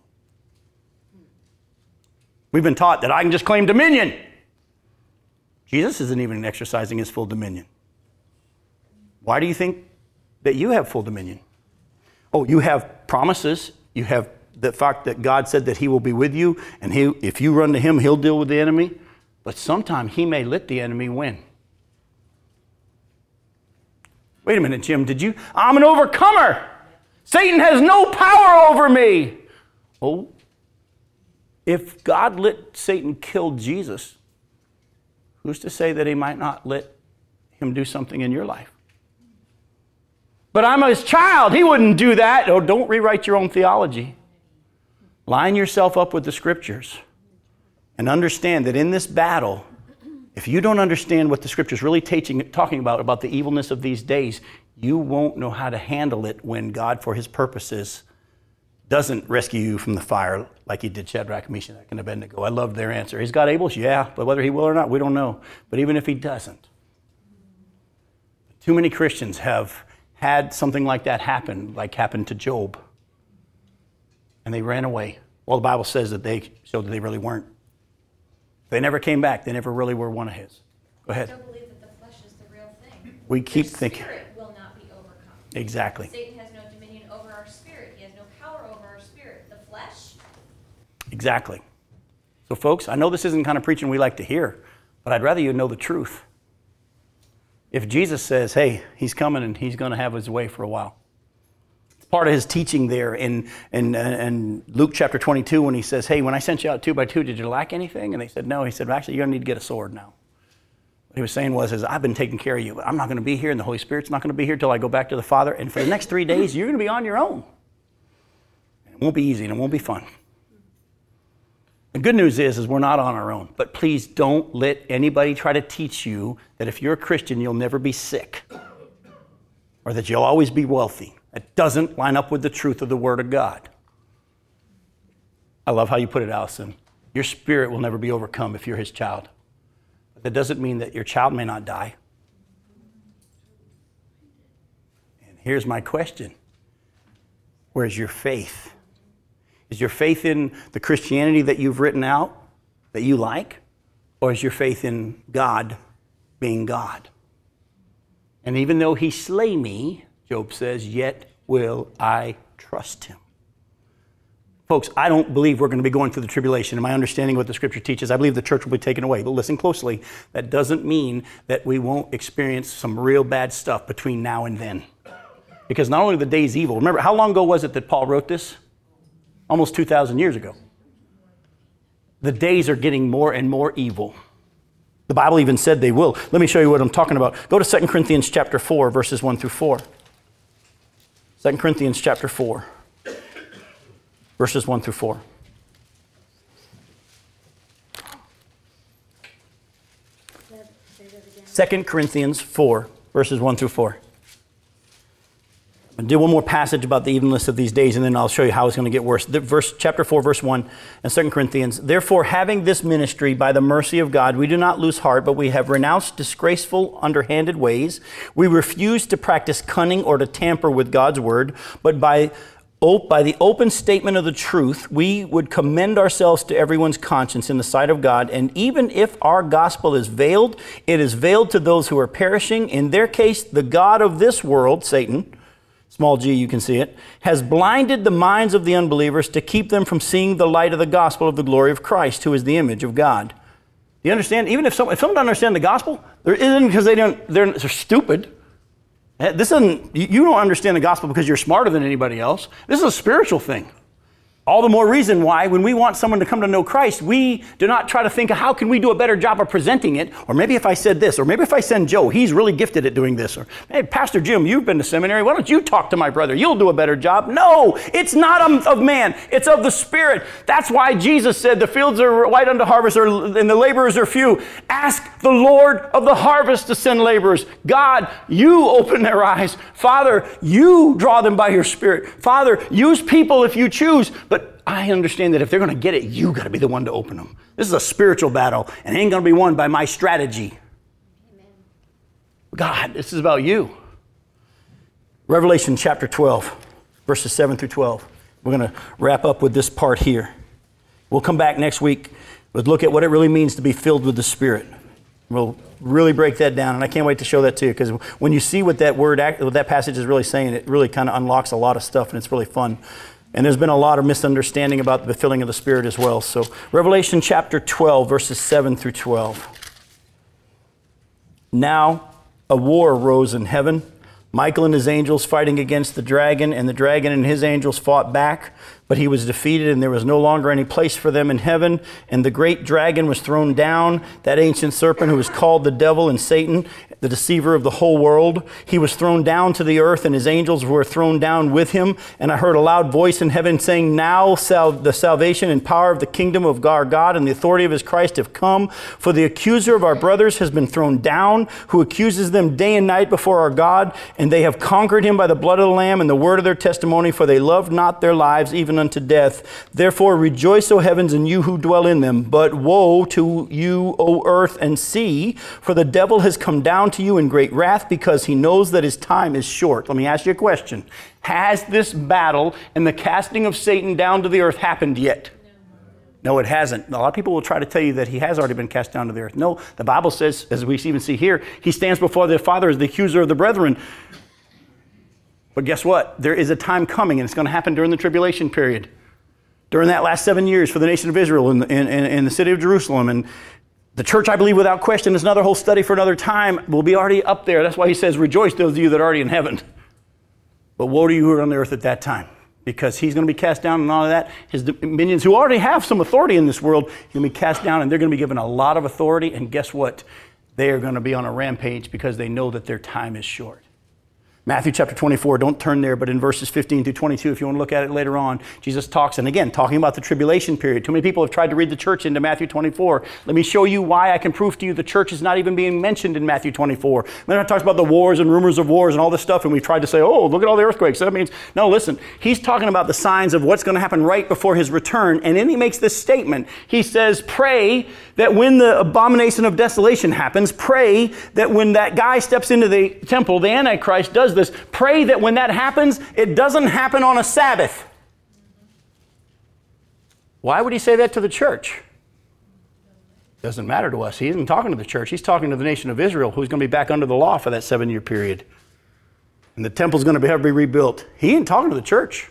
We've been taught that I can just claim dominion. Jesus isn't even exercising his full dominion. Why do you think that you have full dominion? Oh, you have promises, you have the fact that God said that He will be with you, and he, if you run to Him, He'll deal with the enemy. But sometime He may let the enemy win. Wait a minute, Jim, did you? I'm an overcomer. Satan has no power over me. Oh, if God let Satan kill Jesus, who's to say that He might not let him do something in your life? But I'm his child. He wouldn't do that. Oh, don't rewrite your own theology. Line yourself up with the scriptures and understand that in this battle, if you don't understand what the scriptures really teaching, talking about, about the evilness of these days, you won't know how to handle it when God, for his purposes, doesn't rescue you from the fire like he did Shadrach, Meshach, and Abednego. I loved their answer. He's got Abel's, yeah, but whether he will or not, we don't know. But even if he doesn't, too many Christians have had something like that happen, like happened to Job and they ran away. Well, the Bible says that they showed that they really weren't. They never came back. They never really were one of his. Go ahead. I don't believe that the flesh is the real thing. We keep Your thinking. Spirit will not be overcome. Exactly. Satan has no dominion over our spirit. He has no power over our spirit. The flesh, Exactly. So, folks, I know this isn't the kind of preaching we like to hear, but I'd rather you know the truth. If Jesus says, hey, he's coming and he's going to have his way for a while, part of his teaching there in, in, uh, in Luke chapter 22 when he says, Hey, when I sent you out two by two, did you lack anything? And they said, No. He said, well, Actually, you're going to need to get a sword now. What he was saying was, is, I've been taking care of you, but I'm not going to be here, and the Holy Spirit's not going to be here till I go back to the Father. And for the next three days, you're going to be on your own. It won't be easy and it won't be fun. The good news is, is we're not on our own. But please don't let anybody try to teach you that if you're a Christian, you'll never be sick or that you'll always be wealthy. It doesn't line up with the truth of the Word of God. I love how you put it, Allison. Your spirit will never be overcome if you're His child. But that doesn't mean that your child may not die. And here's my question Where's your faith? Is your faith in the Christianity that you've written out that you like? Or is your faith in God being God? And even though he slay me, Job says, yet will I trust him. Folks, I don't believe we're going to be going through the tribulation. In my understanding of what the scripture teaches, I believe the church will be taken away. But listen closely, that doesn't mean that we won't experience some real bad stuff between now and then. Because not only the day's evil, remember, how long ago was it that Paul wrote this? Almost 2,000 years ago. The days are getting more and more evil. The Bible even said they will. Let me show you what I'm talking about. Go to 2 Corinthians chapter 4, verses 1 through 4. 2 Corinthians chapter 4 verses 1 through 4. Second Corinthians 4, verses 1 through 4. Do one more passage about the evenness of these days, and then I'll show you how it's going to get worse. The verse, chapter 4, verse 1, and 2 Corinthians. Therefore, having this ministry by the mercy of God, we do not lose heart, but we have renounced disgraceful, underhanded ways. We refuse to practice cunning or to tamper with God's word, but by by the open statement of the truth, we would commend ourselves to everyone's conscience in the sight of God. And even if our gospel is veiled, it is veiled to those who are perishing. In their case, the God of this world, Satan, small g, you can see it, has blinded the minds of the unbelievers to keep them from seeing the light of the gospel of the glory of Christ, who is the image of God. You understand? Even if someone, if someone doesn't understand the gospel, there isn't because they don't, they're, they're stupid. Eh, this isn't, you don't understand the gospel because you're smarter than anybody else. This is a spiritual thing. All the more reason why, when we want someone to come to know Christ, we do not try to think of how can we do a better job of presenting it, or maybe if I said this, or maybe if I send Joe, he's really gifted at doing this, or hey, Pastor Jim, you've been to seminary, why don't you talk to my brother? You'll do a better job. No, it's not of man, it's of the Spirit. That's why Jesus said, the fields are white unto harvest, and the laborers are few. Ask the Lord of the harvest to send laborers. God, you open their eyes. Father, you draw them by your Spirit. Father, use people if you choose. I understand that if they're going to get it, you got to be the one to open them. This is a spiritual battle, and it ain't going to be won by my strategy. Amen. God, this is about you. Revelation chapter 12, verses 7 through 12. We're going to wrap up with this part here. We'll come back next week with look at what it really means to be filled with the Spirit. We'll really break that down, and I can't wait to show that to you because when you see what that word, what that passage is really saying, it really kind of unlocks a lot of stuff, and it's really fun. And there's been a lot of misunderstanding about the filling of the Spirit as well. So, Revelation chapter 12, verses 7 through 12. Now, a war arose in heaven. Michael and his angels fighting against the dragon, and the dragon and his angels fought back, but he was defeated, and there was no longer any place for them in heaven. And the great dragon was thrown down, that ancient serpent who is called the devil and Satan, the deceiver of the whole world. He was thrown down to the earth, and his angels were thrown down with him. And I heard a loud voice in heaven saying, Now sal- the salvation and power of the kingdom of our God and the authority of his Christ have come. For the accuser of our brothers has been thrown down, who accuses them day and night before our God. And they have conquered him by the blood of the Lamb and the word of their testimony, for they loved not their lives even unto death. Therefore rejoice, O heavens, and you who dwell in them. But woe to you, O earth and sea, for the devil has come down to you in great wrath because he knows that his time is short. Let me ask you a question. Has this battle and the casting of Satan down to the earth happened yet? No, it hasn't. A lot of people will try to tell you that he has already been cast down to the earth. No, the Bible says, as we even see here, he stands before the Father as the accuser of the brethren. But guess what? There is a time coming, and it's going to happen during the tribulation period. During that last seven years for the nation of Israel and in, the city of Jerusalem. And the church, I believe, without question, is another whole study for another time, will be already up there. That's why he says, Rejoice, those of you that are already in heaven. But woe to you who are on the earth at that time, because he's going to be cast down and all of that. His minions, who already have some authority in this world, going to be cast down and they're going to be given a lot of authority. And guess what? They are going to be on a rampage because they know that their time is short. Matthew chapter 24, don't turn there, but in verses 15 through 22, if you want to look at it later on, Jesus talks, and again, talking about the tribulation period. Too many people have tried to read the church into Matthew 24. Let me show you why I can prove to you the church is not even being mentioned in Matthew 24. Then it talks about the wars and rumors of wars and all this stuff, and we've tried to say, oh, look at all the earthquakes. That means, no, listen, he's talking about the signs of what's going to happen right before his return, and then he makes this statement. He says, pray that when the abomination of desolation happens, pray that when that guy steps into the temple, the Antichrist does this. Pray that when that happens, it doesn't happen on a Sabbath. Why would he say that to the church? Doesn't matter to us. He isn't talking to the church. He's talking to the nation of Israel, who's going to be back under the law for that seven year period. And the temple's going to be, be rebuilt. He ain't talking to the church.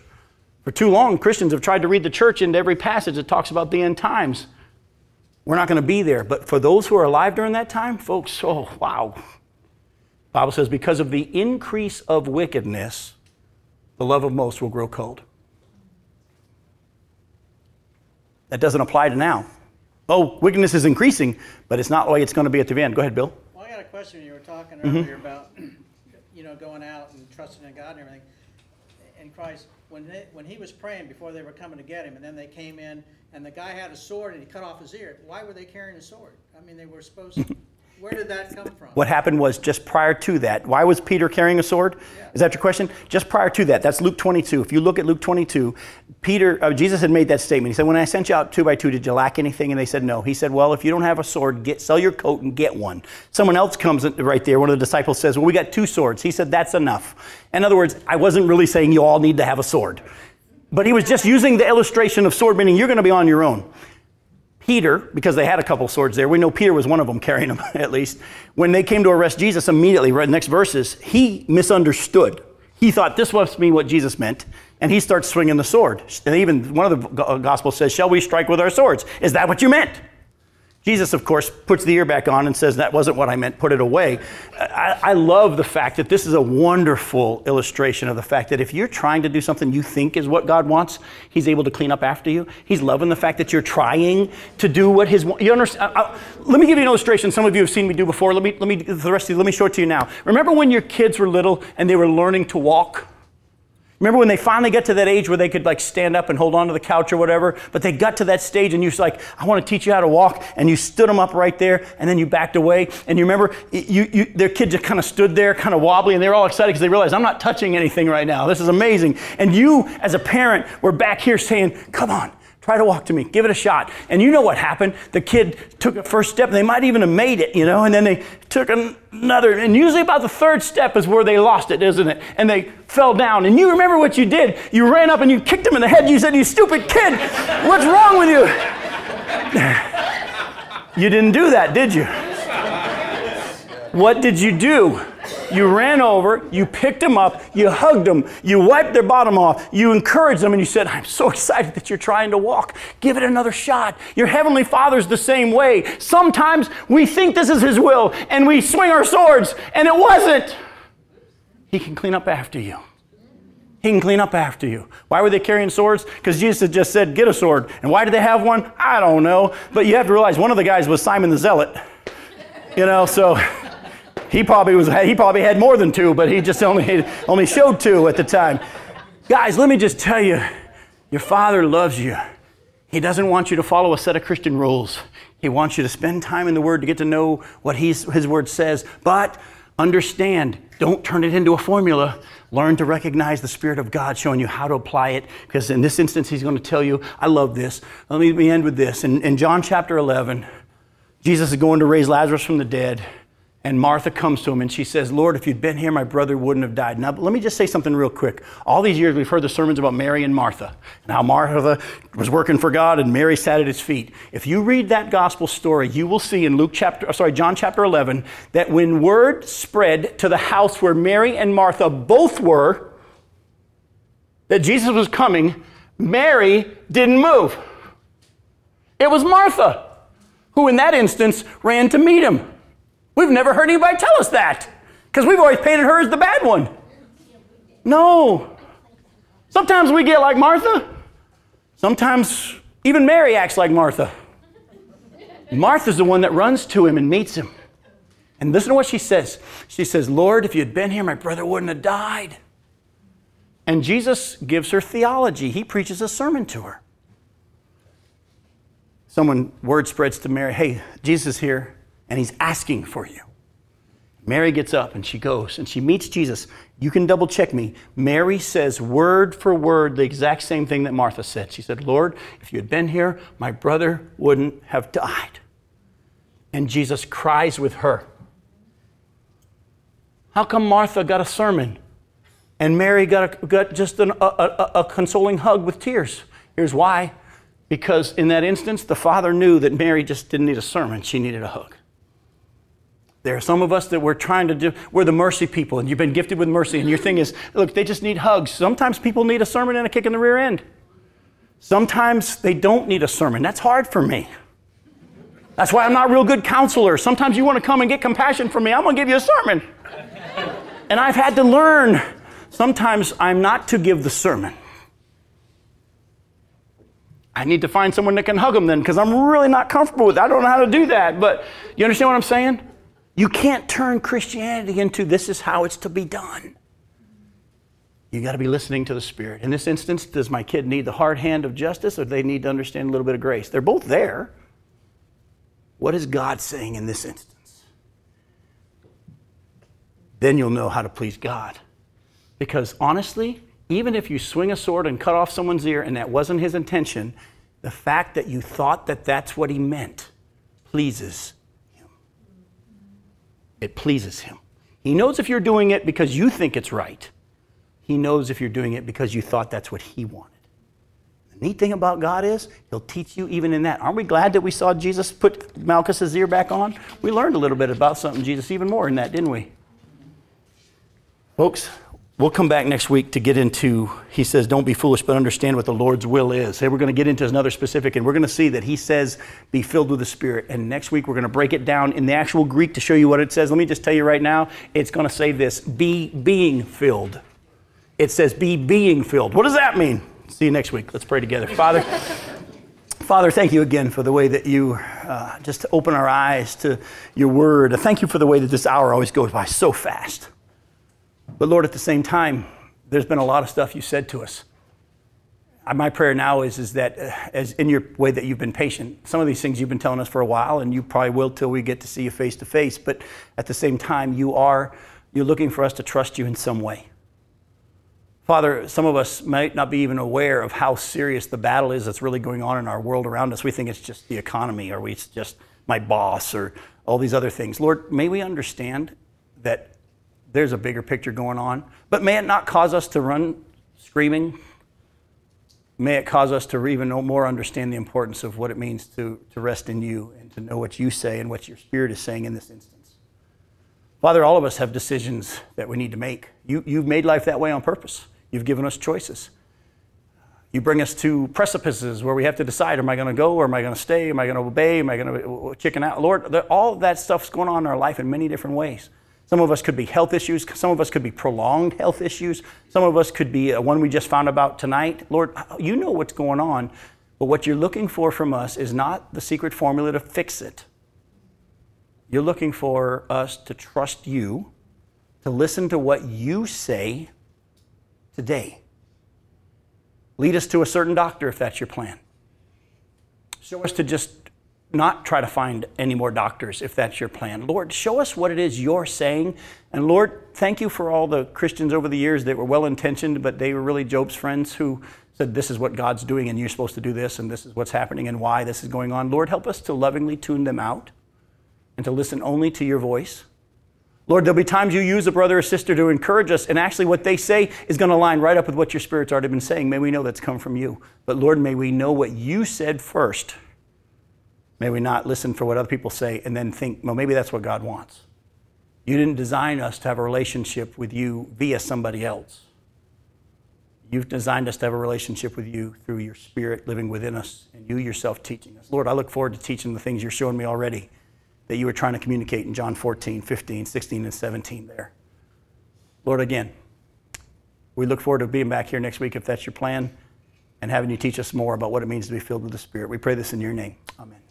For too long, Christians have tried to read the church into every passage that talks about the end times. We're not going to be there. But for those who are alive during that time, folks, oh, wow. Bible says, because of the increase of wickedness, the love of most will grow cold. That doesn't apply to now. Oh, wickedness is increasing, but it's not the way it's going to be at the end. Go ahead, Bill. Well, I got a question. You were talking Mm-hmm. earlier about, you know, going out and trusting in God and everything. In Christ, when they, when he was praying before they were coming to get him, and then they came in, and the guy had a sword and he cut off his ear. Why were they carrying a sword? I mean, they were supposed. to. Where did that come from? What happened was just prior to that. Why was Peter carrying a sword? Is that your question? Just prior to that. That's Luke 22. If you look at Luke 22, Peter, uh, Jesus had made that statement. He said, "When I sent you out two by two, did you lack anything?" And they said, "No." He said, "Well, if you don't have a sword, get sell your coat and get one." Someone else comes right there. One of the disciples says, "Well, we got two swords." He said, "That's enough." In other words, I wasn't really saying you all need to have a sword, but he was just using the illustration of sword, meaning you're going to be on your own. Peter, because they had a couple swords there, we know Peter was one of them carrying them at least. When they came to arrest Jesus immediately, right next verses, he misunderstood. He thought this must be what Jesus meant, and he starts swinging the sword. And even one of the uh, Gospels says, Shall we strike with our swords? Is that what you meant? Jesus, of course, puts the ear back on and says, That wasn't what I meant, put it away. I, I love the fact that this is a wonderful illustration of the fact that if you're trying to do something you think is what God wants, He's able to clean up after you. He's loving the fact that you're trying to do what His. You understand? I, uh, I, uh, let me give you an illustration. Some of you have seen me do before. Let me, let me, the rest of you, let me show it to you now. Remember when your kids were little and they were learning to walk? Remember when they finally get to that age where they could like stand up and hold onto the couch or whatever, but they got to that stage and you're like, I want to teach you how to walk, and you stood them up right there, and then you backed away, and you remember you, you, their kid just kind of stood there, kind of wobbly, and they're all excited because they realize I'm not touching anything right now. This is amazing. And you, as a parent, were back here saying, Come on, Try to walk to me. Give it a shot. And you know what happened? The kid took a first step, they might even have made it, you know, and then they took another. And usually about the third step is where they lost it, isn't it? And they fell down. And you remember what you did? You ran up and you kicked him in the head. You said, You stupid kid, what's wrong with you? You didn't do that, did you? What did you do? You ran over, you picked them up, you hugged them, you wiped their bottom off, you encouraged them, and you said, I'm so excited that you're trying to walk. Give it another shot. Your Heavenly Father's the same way. Sometimes we think this is His will, and we swing our swords, and it wasn't. He can clean up after you. He can clean up after you. Why were they carrying swords? Because Jesus just said, Get a sword. And why did they have one? I don't know. But you have to realize one of the guys was Simon the Zealot. You know, so he probably was he probably had more than two, but he just only only showed two at the time. Guys, let me just tell you, your father loves you. He doesn't want you to follow a set of Christian rules. He wants you to spend time in the Word to get to know what he's, His Word says. But understand, don't turn it into a formula. Learn to recognize the Spirit of God showing you how to apply it. Because in this instance, He's going to tell you, I love this. Let me, end with this. In, in John chapter 11, Jesus is going to raise Lazarus from the dead. And Martha comes to him and she says, Lord, if you'd been here, my brother wouldn't have died. Now, let me just say something real quick. All these years we've heard the sermons about Mary and Martha and how Martha was working for God and Mary sat at his feet. If you read that gospel story, you will see in Luke chapter, uh, sorry, John chapter 11, that when word spread to the house where Mary and Martha both were, that Jesus was coming, Mary didn't move. It was Martha who, in that instance, ran to meet him. We've never heard anybody tell us that because we've always painted her as the bad one. No. Sometimes we get like Martha. Sometimes even Mary acts like Martha. Martha's the one that runs to him and meets him. And listen to what she says. She says, Lord, if you had been here, my brother wouldn't have died. And Jesus gives her theology. He preaches a sermon to her. Someone, word spreads to Mary, hey, Jesus here and he's asking for you. Mary gets up and she goes and she meets Jesus. You can double check me. Mary says word for word the exact same thing that Martha said. She said, Lord, if you had been here, my brother wouldn't have died. And Jesus cries with her. How come Martha got a sermon and Mary got, a, got just an, a, a, a consoling hug with tears? Here's why Because in that instance, the father knew that Mary just didn't need a sermon, she needed a hug. There are some of us that we're trying to do, we're the mercy people, and you've been gifted with mercy, and your thing is, look, they just need hugs. Sometimes people need a sermon and a kick in the rear end. Sometimes they don't need a sermon. That's hard for me. That's why I'm not a real good counselor. Sometimes you want to come and get compassion from me, I'm going to give you a sermon. And I've had to learn sometimes I'm not to give the sermon. I need to find someone that can hug them then because I'm really not comfortable with it. I don't know how to do that. But you understand what I'm saying? You can't turn Christianity into this is how it's to be done. You got to be listening to the Spirit. In this instance, does my kid need the hard hand of justice or do they need to understand a little bit of grace? They're both there. What is God saying in this instance? Then you'll know how to please God. Because honestly, even if you swing a sword and cut off someone's ear and that wasn't his intention, the fact that you thought that that's what he meant pleases. It pleases him. He knows if you're doing it because you think it's right. He knows if you're doing it because you thought that's what he wanted. The neat thing about God is he'll teach you even in that. Aren't we glad that we saw Jesus put Malchus's ear back on? We learned a little bit about something Jesus even more in that, didn't we? Folks, We'll come back next week to get into, he says, don't be foolish, but understand what the Lord's will is. Hey, we're going to get into another specific, and we're going to see that he says, be filled with the Spirit. And next week, we're going to break it down in the actual Greek to show you what it says. Let me just tell you right now, it's going to say this be being filled. It says, be being filled. What does that mean? See you next week. Let's pray together. Father, Father, thank you again for the way that you uh, just open our eyes to your word. Thank you for the way that this hour always goes by so fast. But Lord, at the same time, there's been a lot of stuff you said to us. My prayer now is, is that, uh, as in your way that you've been patient, some of these things you've been telling us for a while, and you probably will till we get to see you face to face. But at the same time, you are you're looking for us to trust you in some way. Father, some of us might not be even aware of how serious the battle is that's really going on in our world around us. We think it's just the economy, or it's just my boss, or all these other things. Lord, may we understand that there's a bigger picture going on. But may it not cause us to run screaming. May it cause us to even more understand the importance of what it means to, to rest in you and to know what you say and what your spirit is saying in this instance. Father, all of us have decisions that we need to make. You, you've made life that way on purpose. You've given us choices. You bring us to precipices where we have to decide am I going to go or am I going to stay? Am I going to obey? Am I going to chicken out? Lord, all that stuff's going on in our life in many different ways. Some of us could be health issues. Some of us could be prolonged health issues. Some of us could be uh, one we just found about tonight. Lord, you know what's going on, but what you're looking for from us is not the secret formula to fix it. You're looking for us to trust you, to listen to what you say today. Lead us to a certain doctor if that's your plan. Show us to just not try to find any more doctors if that's your plan. Lord, show us what it is you're saying. And Lord, thank you for all the Christians over the years that were well intentioned, but they were really Job's friends who said, This is what God's doing, and you're supposed to do this, and this is what's happening, and why this is going on. Lord, help us to lovingly tune them out and to listen only to your voice. Lord, there'll be times you use a brother or sister to encourage us, and actually what they say is going to line right up with what your Spirit's already been saying. May we know that's come from you. But Lord, may we know what you said first May we not listen for what other people say and then think, well, maybe that's what God wants. You didn't design us to have a relationship with you via somebody else. You've designed us to have a relationship with you through your spirit living within us and you yourself teaching us. Lord, I look forward to teaching the things you're showing me already that you were trying to communicate in John 14, 15, 16, and 17 there. Lord, again, we look forward to being back here next week if that's your plan and having you teach us more about what it means to be filled with the Spirit. We pray this in your name. Amen.